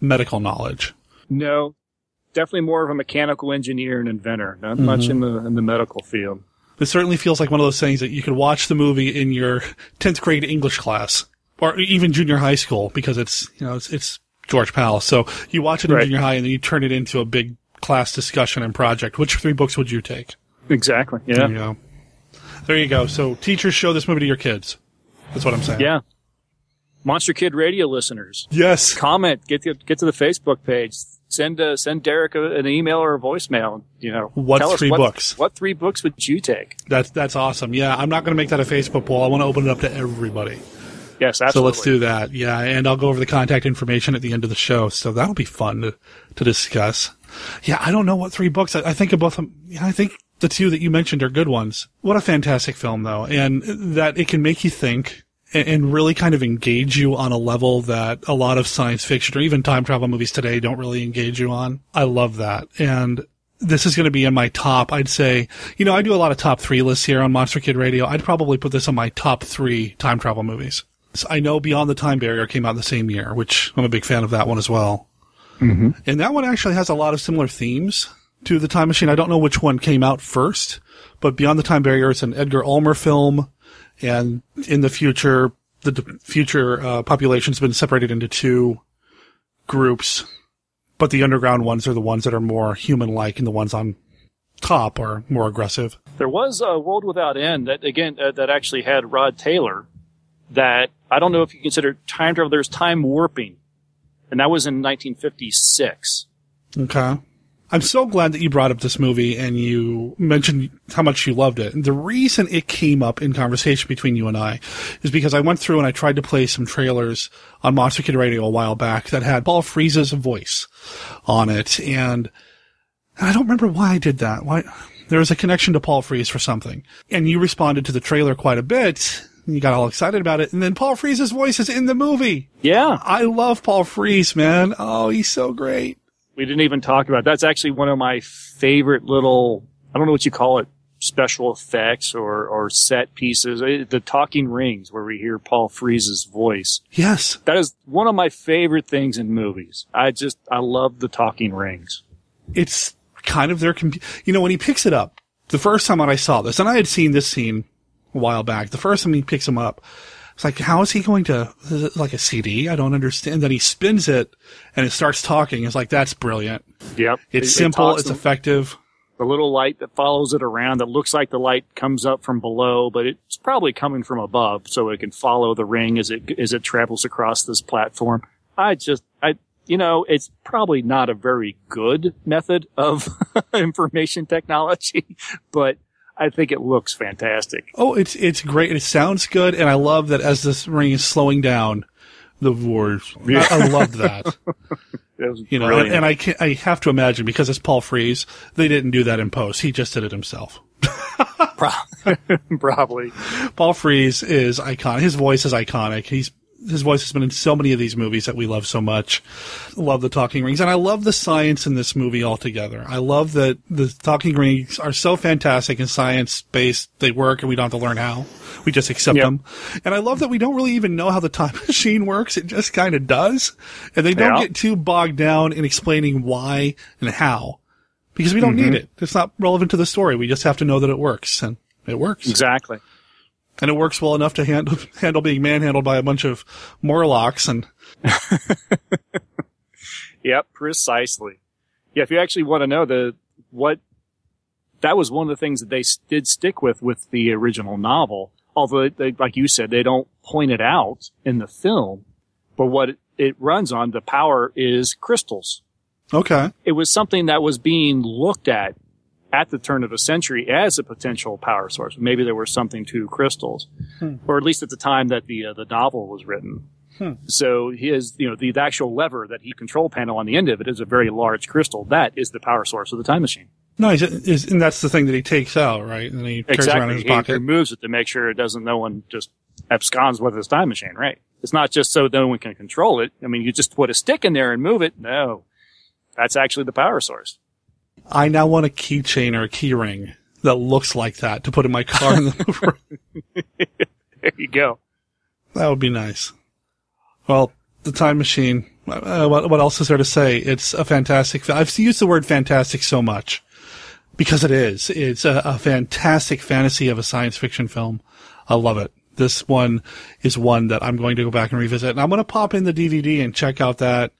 medical knowledge. No, definitely more of a mechanical engineer and inventor. Not much Mhm. in the in the medical field. It certainly feels like one of those things that you could watch the movie in your 10th grade English class or even junior high school because it's, you know, it's, it's George Pal. So you watch it in Right. junior high and then you turn it into a big class discussion and project. Which three books would you take? Exactly. Yeah. There you go. There you go. So teachers show this movie to your kids. That's what I'm saying. Yeah. Monster Kid Radio listeners. Yes. Comment. Get to, get to the Facebook page. Send uh, send Derek a, an email or a voicemail. You know, What three what, books? What three books would you take? That's, that's awesome. Yeah. I'm not going to make that a Facebook poll. I want to open it up to everybody. Yes, absolutely. So let's do that. Yeah, and I'll go over the contact information at the end of the show. So that'll be fun to, to discuss. Yeah, I don't know what three books. I, I think of both. of Yeah, I think the two that you mentioned are good ones. What a fantastic film, though, and that it can make you think and, and really kind of engage you on a level that a lot of science fiction or even time travel movies today don't really engage you on. I love that, and this is going to be in my top. I'd say, you know, I do a lot of top three lists here on Monster Kid Radio. I'd probably put this on my top three time travel movies. So I know Beyond the Time Barrier came out the same year, which I'm a big fan of that one as well. Mm-hmm. And that one actually has a lot of similar themes to The Time Machine. I don't know which one came out first, but Beyond the Time Barrier is an Edgar Ulmer film. And in the future, the d- future uh, population's been separated into two groups, but the underground ones are the ones that are more human-like, and the ones on top are more aggressive. There was a World Without End that again uh, that actually had Rod Taylor. That I don't know if you consider time travel. There's time warping, and that was in 1956. Okay. I'm so glad that you brought up this movie and you mentioned how much you loved it. And the reason it came up in conversation between you and I is because I went through and I tried to play some trailers on Monster Kid Radio a while back that had Paul Frees's voice on it. And I don't remember why I did that. Why? There was a connection to Paul Frees for something. And you responded to the trailer quite a bit. And you got all excited about it. And then Paul Frees's voice is in the movie. Yeah. I love Paul Frees, man. Oh, he's so great. We didn't even talk about. That's actually one of my favorite little I don't know what you call it special effects or or set pieces. Eh, the talking rings where we hear Paul Frees's voice. Yes. that is one of my favorite things in movies. I just I love the talking rings. It's kind of their, com- you know, when he picks it up, the first time I saw this, and I had seen this scene a while back, the first time he picks him up, it's like, how is he going to, is it like a CD? I don't understand. Then he spins it and it starts talking. It's like, that's brilliant. yep It's It- it simple. talks It's effective. the little light that follows it around that looks like the light comes up from below, but it's probably coming from above, so it can follow the ring as it as it travels across this platform. I just, I, you know, it's probably not a very good method of information technology, but I think it looks fantastic. Oh, it's, it's great. It sounds good. And I love that as this ring is slowing down, the words. I, I love that. It You know, and, brilliant. and I can I have to imagine because it's Paul Frees, they didn't do that in post. He just did it himself. probably. Paul Frees is iconic. His voice is iconic. He's his voice has been in so many of these movies that we love so much. Love the talking rings, and I love the science in this movie altogether. I love that the talking rings are so fantastic and science based. They work, and we don't have to learn how. We just accept Yep. them. And I love that we don't really even know how the time machine works. It just kind of does, and they don't Yeah. get too bogged down in explaining why and how. Because we don't Mhm. need it. It's not relevant to the story. We just have to know that it works, and it works Exactly. And it works well enough to handle handle being manhandled by a bunch of Morlocks and Yep, precisely. Yeah, if you actually want to know the what that was one of the things that they did stick with with the original novel. Although, they, like you said, they don't point it out in the film. But what it, it runs on, the power is crystals. okay, It was something that was being looked at at the turn of the century as a potential power source. Maybe there was something to crystals, Hmm. or at least at the time that the uh, the novel was written. Hmm. So his, you know, the, the actual lever that he control panel on the end of it is a very large crystal. That is the power source of the time machine. nice. And that's the thing that he takes out, right? And he carries around in his He pocket. removes it to make sure it doesn't, no one just absconds with his time machine, right? It's not just so no one can control it. I mean, you just put a stick in there and move it. No. That's actually the power source. I now want a keychain or a key ring that looks like that to put in my car. in the There you go. that would be nice. Well, the time machine. Uh, what, what else is there to say? It's a fantastic. I've used the word fantastic so much because it is. It's a, a fantastic fantasy of a science fiction film. I love it. This one is one that I'm going to go back and revisit, and I'm going to pop in the DVD and check out that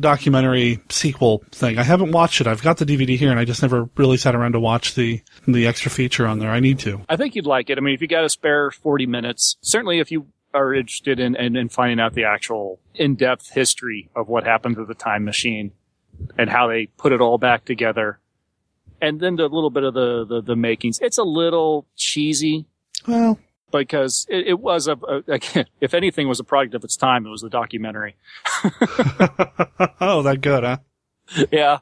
documentary sequel thing. I haven't watched it. I've got the DVD here, and I just never really sat around to watch the the extra feature on there. I need to. I think you'd like it. I mean, if you got a spare 40 minutes, certainly if you are interested in, in, in finding out the actual in-depth history of what happened to the time machine and how they put it all back together. And then the little bit of the, the, the makings. It's a little cheesy Well, because it, it was a, a, again, if anything was a product of its time, it was the documentary. oh, that good, huh? yeah.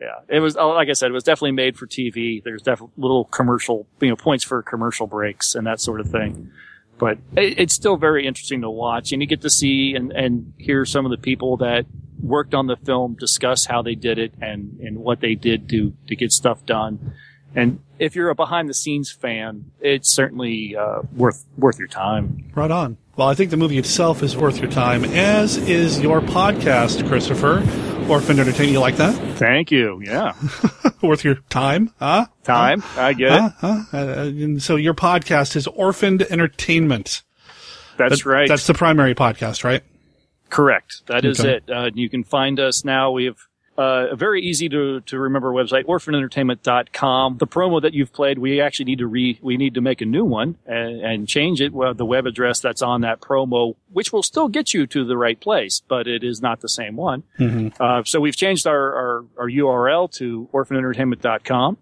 Yeah. It was, oh, like I said, it was definitely made for TV. There's definitely little commercial, you know, points for commercial breaks and that sort of thing. But it, it's still very interesting to watch and you get to see and, and hear some of the people that worked on the film discuss how they did it and, and what they did to, to get stuff done. And if you're a behind the scenes fan, it's certainly, uh, worth, worth your time. Right on. Well, I think the movie itself is worth your time, as is your podcast, Christopher. Orphan Entertainment. You like that? Thank you. Yeah. worth your time, huh? Time. I get Huh? it. Huh? Uh, and so your podcast is Orphaned Entertainment. That's That- right. That's the primary podcast, right? Correct. That is Okay. it. Uh, you can find us now. We have uh, a very easy to, to remember website, orphanentertainment.com. The promo that you've played, we actually need to re, we need to make a new one and, and change it. Well, the web address that's on that promo, which will still get you to the right place, but it is not the same one. Mm-hmm. Uh, so we've changed our, our, our URL to orphanentertainment.com.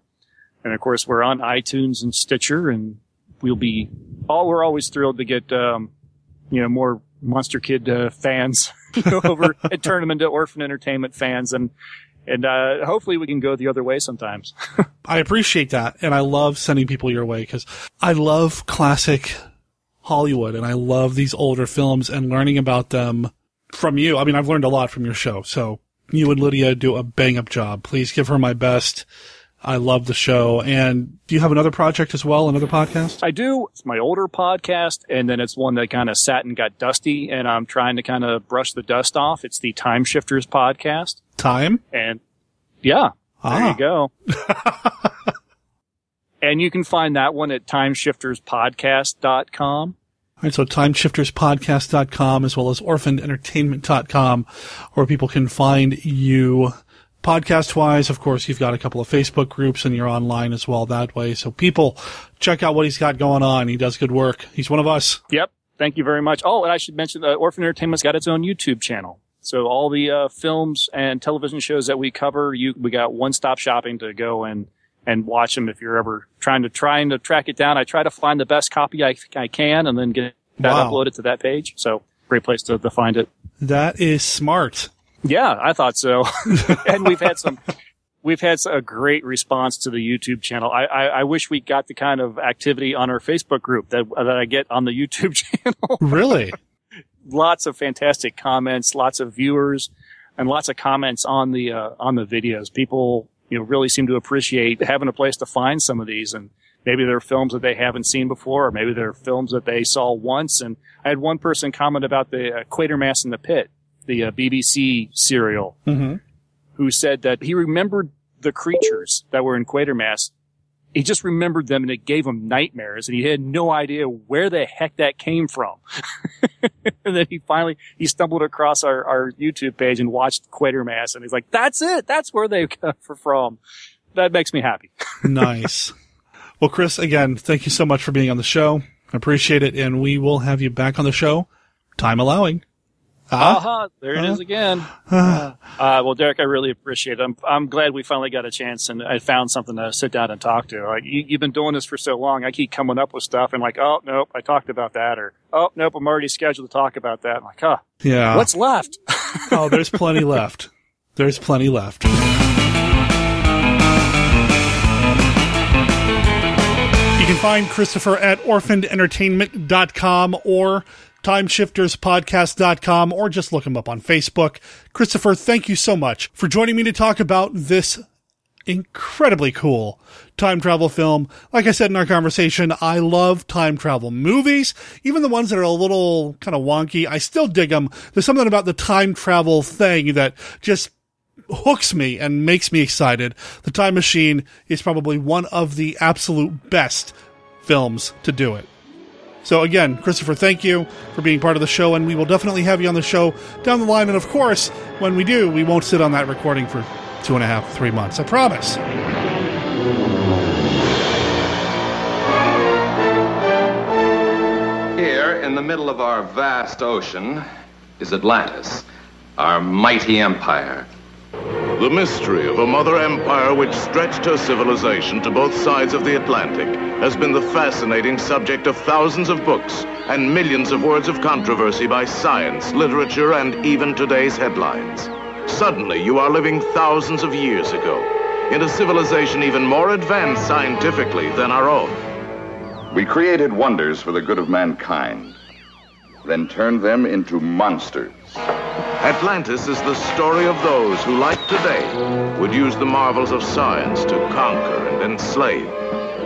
And of course, we're on iTunes and Stitcher and we'll be all, we're always thrilled to get, um, you know, more Monster Kid uh, fans over and turn them into Orphan Entertainment fans. And, and, uh, hopefully we can go the other way sometimes. I appreciate that, and I love sending people your way because I love classic Hollywood, and I love these older films and learning about them from you. I mean, I've learned a lot from your show, so you and Lydia do a bang up job. Please give her my best. I love the show. And do you have another project as well, another podcast? I do. It's my older podcast, and then it's one that kind of sat and got dusty, and I'm trying to kind of brush the dust off. It's the Time Shifters podcast. Time? And yeah, there Ah. you go. and you can find that one at timeshifterspodcast.com. All right, so timeshifterspodcast.com as well as orphanentertainment.com where people can find you podcast wise. Of course, you've got a couple of Facebook groups and you're online as well that way. So people check out what he's got going on. He does good work. He's one of us. Yep. Thank you very much. Oh, and I should mention that Orphan Entertainment's got its own YouTube channel. So all the uh, films and television shows that we cover, you we got one stop shopping to go and and watch them if you're ever trying to trying to track it down. I try to find the best copy I, I can and then get that Wow. uploaded to that page. So great place to, to find it. That is smart. Yeah, I thought so. and we've had some, we've had a great response to the YouTube channel. I, I, I wish we got the kind of activity on our Facebook group that, that I get on the YouTube channel. Really? lots of fantastic comments, lots of viewers, and lots of comments on the, uh, on the videos. People, you know, really seem to appreciate having a place to find some of these and, Maybe there are films that they haven't seen before, or maybe there are films that they saw once. And I had one person comment about the uh, Quatermass in the Pit, the uh, BBC serial, Mm-hmm. who said that he remembered the creatures that were in Quatermass. He just remembered them and it gave him nightmares and he had no idea where the heck that came from. and then he finally, he stumbled across our, our YouTube page and watched Quatermass and he's like, that's it. That's where they come from. That makes me happy. nice. Well, Chris, again, thank you so much for being on the show. I appreciate it. And we will have you back on the show, time allowing. Ah. Aha, there it is Uh, again. Ah. Uh, well, Derek, I really appreciate it. I'm, I'm glad we finally got a chance and I found something to sit down and talk to. Like, you, you've been doing this for so long. I keep coming up with stuff and like, oh, nope, I talked about that. Or, oh, nope, I'm already scheduled to talk about that. I'm like, huh. Yeah. What's left? oh, there's plenty left. There's plenty left. You can find Christopher at orphanedentertainment.com or timeshifterspodcast.com or just look him up on Facebook. Christopher, thank you so much for joining me to talk about this incredibly cool time travel film. Like I said in our conversation, I love time travel movies, even the ones that are a little kind of wonky. I still dig them. There's something about the time travel thing that just hooks me and makes me excited. The Time Machine is probably one of the absolute best films to do it. So again, Christopher, thank you for being part of the show, and we will definitely have you on the show down the line. And of course, when we do, we won't sit on that recording for two and a half, three months. I promise. Here, in the middle of our vast ocean, is Atlantis, our mighty empire. The mystery of a mother empire which stretched her civilization to both sides of the Atlantic has been the fascinating subject of thousands of books and millions of words of controversy by science, literature, and even today's headlines. Suddenly, you are living thousands of years ago in a civilization even more advanced scientifically than our own. We created wonders for the good of mankind, then turned them into monsters. Atlantis is the story of those who, like today, would use the marvels of science to conquer and enslave.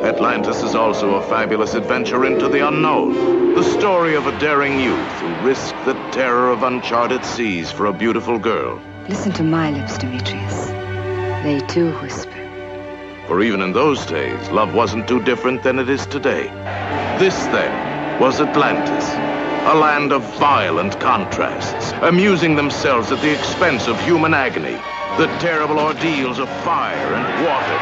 Atlantis is also a fabulous adventure into the unknown, the story of a daring youth who risked the terror of uncharted seas for a beautiful girl. Listen to my lips, Demetrius. They too whisper. For even in those days, love wasn't too different than it is today. This, then, was Atlantis, a land of violent contrasts, amusing themselves at the expense of human agony, the terrible ordeals of fire and water.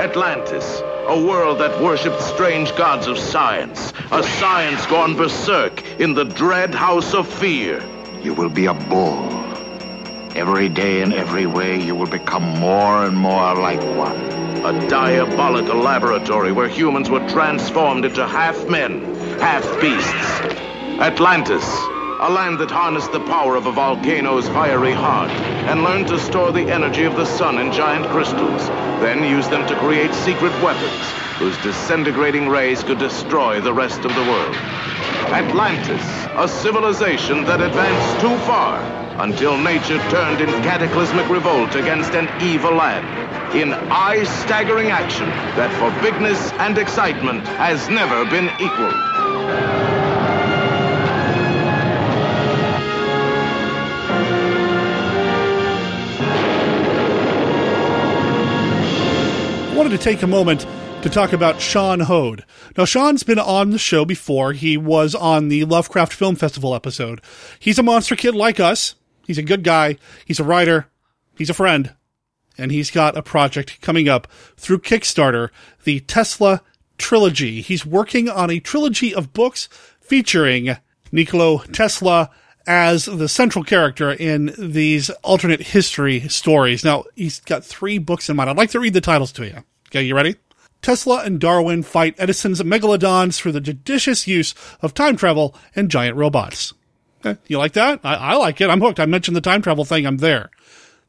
Atlantis, a world that worshipped strange gods of science, a science gone berserk in the dread house of fear. You will be a bull. Every day and every way, you will become more and more like one. A diabolical laboratory where humans were transformed into half men, half beasts. Atlantis, a land that harnessed the power of a volcano's fiery heart and learned to store the energy of the sun in giant crystals, then used them to create secret weapons whose disintegrating rays could destroy the rest of the world. Atlantis, a civilization that advanced too far until nature turned in cataclysmic revolt against an evil land in eye-staggering action that for bigness and excitement has never been equaled. wanted to take a moment to talk about Sean Hoade. Now, Sean's been on the show before. He was on the Lovecraft Film Festival episode. He's a monster kid like us. He's a good guy. He's a writer. He's a friend. And he's got a project coming up through Kickstarter, the Tesla Trilogy. He's working on a trilogy of books featuring Nikola Tesla as the central character in these alternate history stories. Now, he's got three books in mind. I'd like to read the titles to you. Okay, you ready? Tesla and Darwin fight Edison's megalodons through the judicious use of time travel and giant robots. Okay, you like that? I, I like it. I'm hooked. I mentioned the time travel thing. I'm there.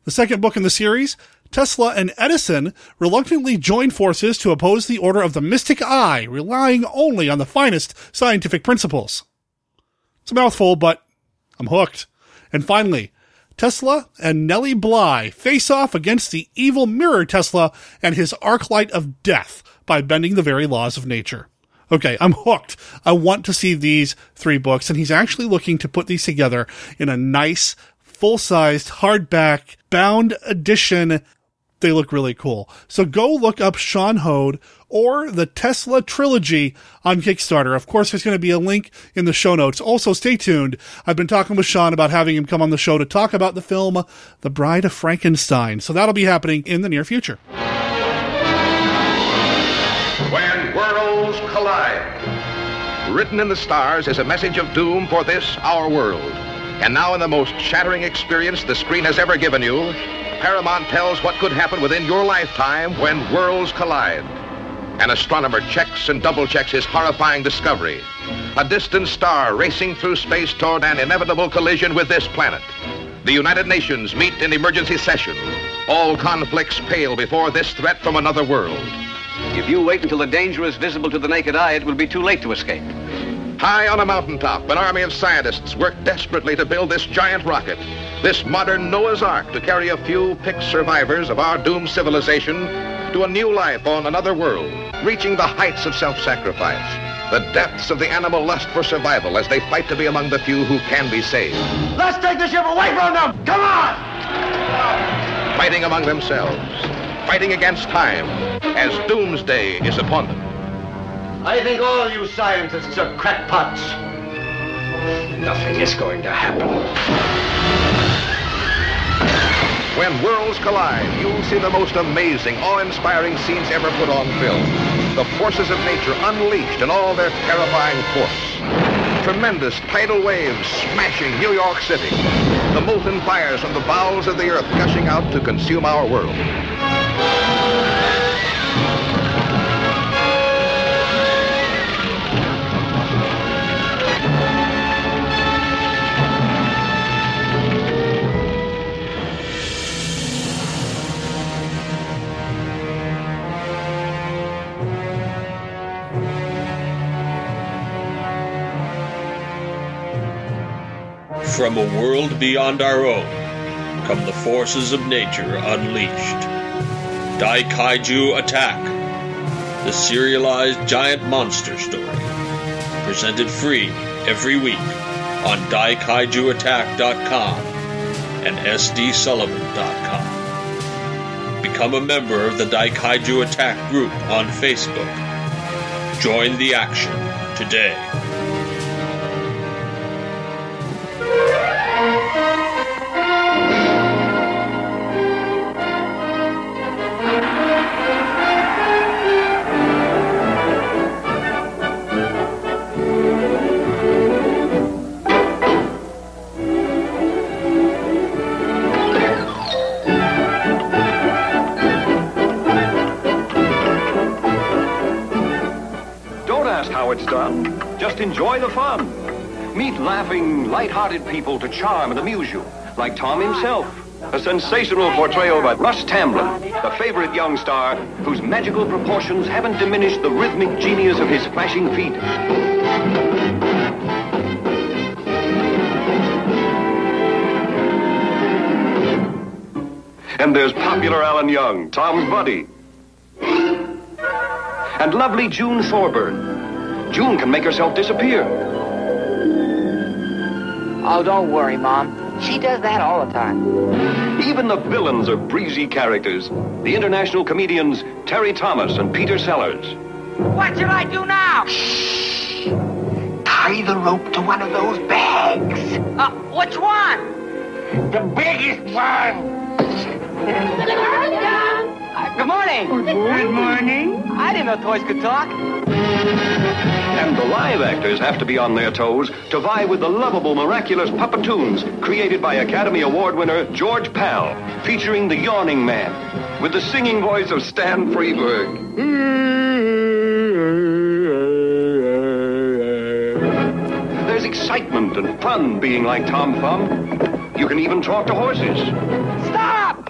The second book in the series, Tesla and Edison reluctantly join forces to oppose the order of the mystic eye, relying only on the finest scientific principles. It's a mouthful, but I'm hooked. And finally, Tesla and Nellie Bly face off against the evil mirror Tesla and his arc light of death by bending the very laws of nature. Okay, I'm hooked. I want to see these three books, and he's actually looking to put these together in a nice, full-sized, hardback, bound edition they look really cool. So go look up Sean Hoade or the Tesla trilogy on Kickstarter. Of course, there's going to be a link in the show notes. Also, stay tuned. I've been talking with Sean about having him come on the show to talk about the film The Bride of Frankenstein. So that'll be happening in the near future. When worlds collide. Written in the stars is a message of doom for this, our world. And now, in the most shattering experience the screen has ever given you, Paramount tells what could happen within your lifetime when worlds collide. An astronomer checks and double checks his horrifying discovery. A distant star racing through space toward an inevitable collision with this planet. The United Nations meet in emergency session. All conflicts pale before this threat from another world. If you wait until the danger is visible to the naked eye, it will be too late to escape. High on a mountaintop, an army of scientists work desperately to build this giant rocket, this modern Noah's Ark to carry a few picked survivors of our doomed civilization to a new life on another world, reaching the heights of self-sacrifice, the depths of the animal lust for survival as they fight to be among the few who can be saved. Let's take the ship away from them! Come on! Fighting among themselves, fighting against time, as doomsday is upon them. I think all you scientists are crackpots. Nothing is going to happen. When worlds collide, you'll see the most amazing, awe-inspiring scenes ever put on film. The forces of nature unleashed in all their terrifying force. Tremendous tidal waves smashing New York City. The molten fires from the bowels of the earth gushing out to consume our world. From a world beyond our own come the forces of nature unleashed. Dai Kaiju Attack, the serialized giant monster story. Presented free every week on daikaijuattack.com and sdsullivan.com. Become a member of the Daikaiju Attack group on Facebook. Join the action today. Just enjoy the fun. Meet laughing, light-hearted people to charm and amuse you, like Tom himself. A sensational portrayal by Russ Tamblyn, the favorite young star whose magical proportions haven't diminished the rhythmic genius of his flashing feet. And there's popular Alan Young, Tom's buddy. And lovely June Thorburn. June can make herself disappear. Oh, don't worry, Mom. She does that all the time. Even the villains are breezy characters. The international comedians Terry Thomas and Peter Sellers. What should I do now? Shh. Tie the rope to one of those bags. Uh, which one? The biggest one. Good morning. Good morning. I didn't know toys could talk. And the live actors have to be on their toes to vie with the lovable, miraculous puppetoons created by Academy Award winner George Pal, featuring the Yawning Man, with the singing voice of Stan Freberg. There's excitement and fun being like Tom Thumb. You can even talk to horses. Stop!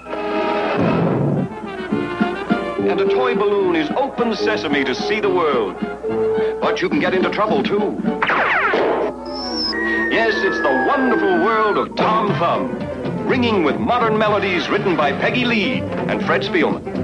And a toy balloon is open sesame to see the world. But you can get into trouble, too. Yes, it's the wonderful world of Tom Thumb, ringing with modern melodies written by Peggy Lee and Fred Spielman.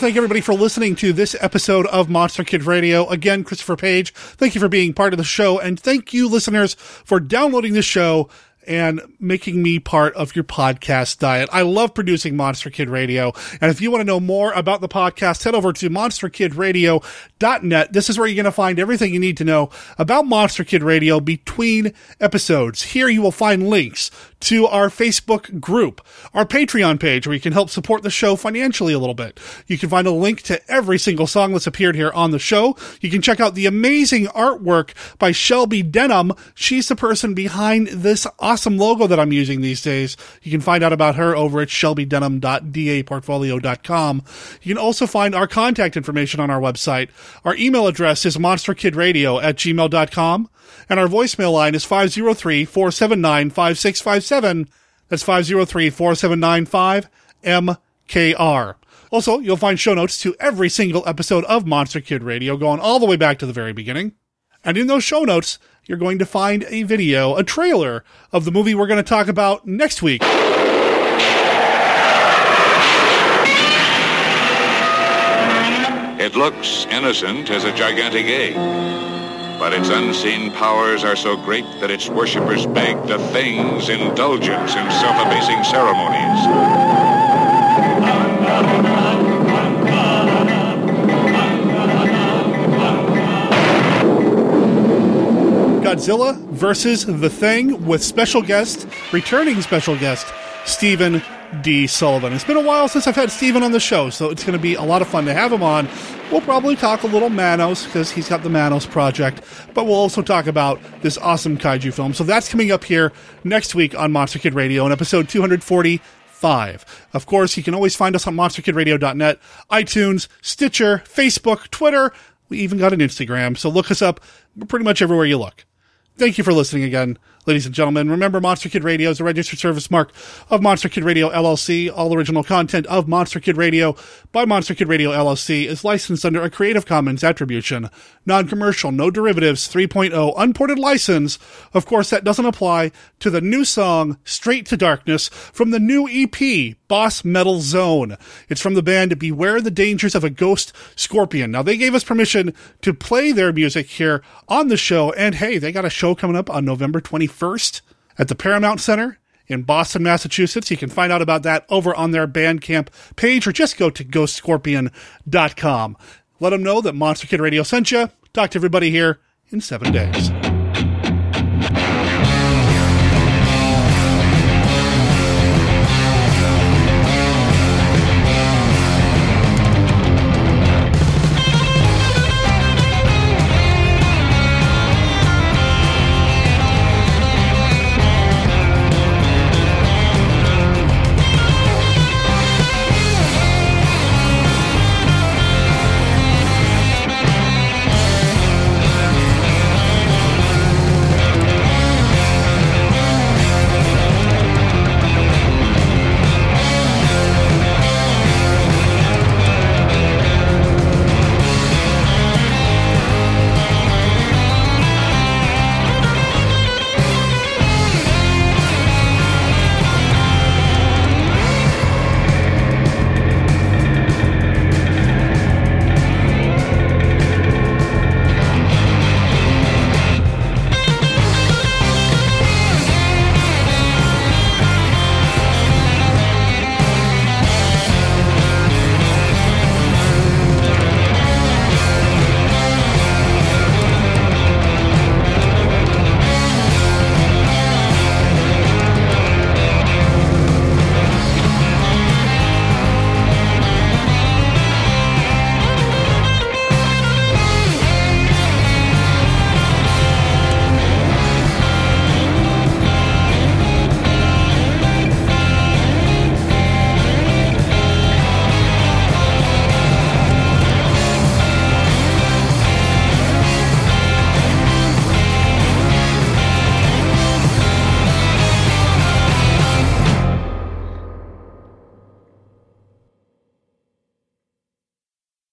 To thank everybody for listening to this episode of Monster Kid Radio. Again, Christopher Page, thank you for being part of the show, and thank you, listeners, for downloading this show and making me part of your podcast diet. I love producing Monster Kid Radio. And if you want to know more about the podcast, head over to monsterkidradio.net. This is where you're going to find everything you need to know about Monster Kid Radio between episodes. Here you will find links to our Facebook group, our Patreon page, where you can help support the show financially a little bit. You can find a link to every single song that's appeared here on the show. You can check out the amazing artwork by Shelby Denham. She's the person behind this awesome logo that I'm using these days. You can find out about her over at shelbydenham.daportfolio.com. You can also find our contact information on our website. Our email address is monsterkidradio at gmail.com. And our voicemail line is 503-479-5657. That's 503-479-5MKR. Also, you'll find show notes to every single episode of Monster Kid Radio going all the way back to the very beginning. And in those show notes, you're going to find a video, a trailer of the movie we're going to talk about next week. It looks innocent as a gigantic egg, but its unseen powers are so great that its worshippers beg the thing's indulgence in self-abasing ceremonies. Godzilla versus The Thing with special guest, returning special guest, Stephen D. Sullivan. It's been a while since I've had Stephen on the show, so it's going to be a lot of fun to have him on. We'll probably talk a little Manos because he's got the Manos project, but we'll also talk about this awesome kaiju film. So that's coming up here next week on Monster Kid Radio in episode 245. Of course, you can always find us on monsterkidradio.net, iTunes, Stitcher, Facebook, Twitter. We even got an Instagram, so look us up pretty much everywhere you look. Thank you for listening again. Ladies and gentlemen, remember Monster Kid Radio is a registered service mark of Monster Kid Radio LLC. All original content of Monster Kid Radio by Monster Kid Radio LLC is licensed under a Creative Commons Attribution, Non-Commercial, No Derivatives 3.0 Unported License. Of course, that doesn't apply to the new song Straight to Darkness from the new EP Boss Metal Zone. It's from the band Beware the Dangers of a Ghost Scorpion. Now, they gave us permission to play their music here on the show, and hey, they got a show coming up on November 21st at the Paramount Center in Boston, Massachusetts. You can find out about that over on their Bandcamp page or just go to ghostscorpion.com. Let them know that Monster Kid Radio sent you. Talk to everybody here in seven days.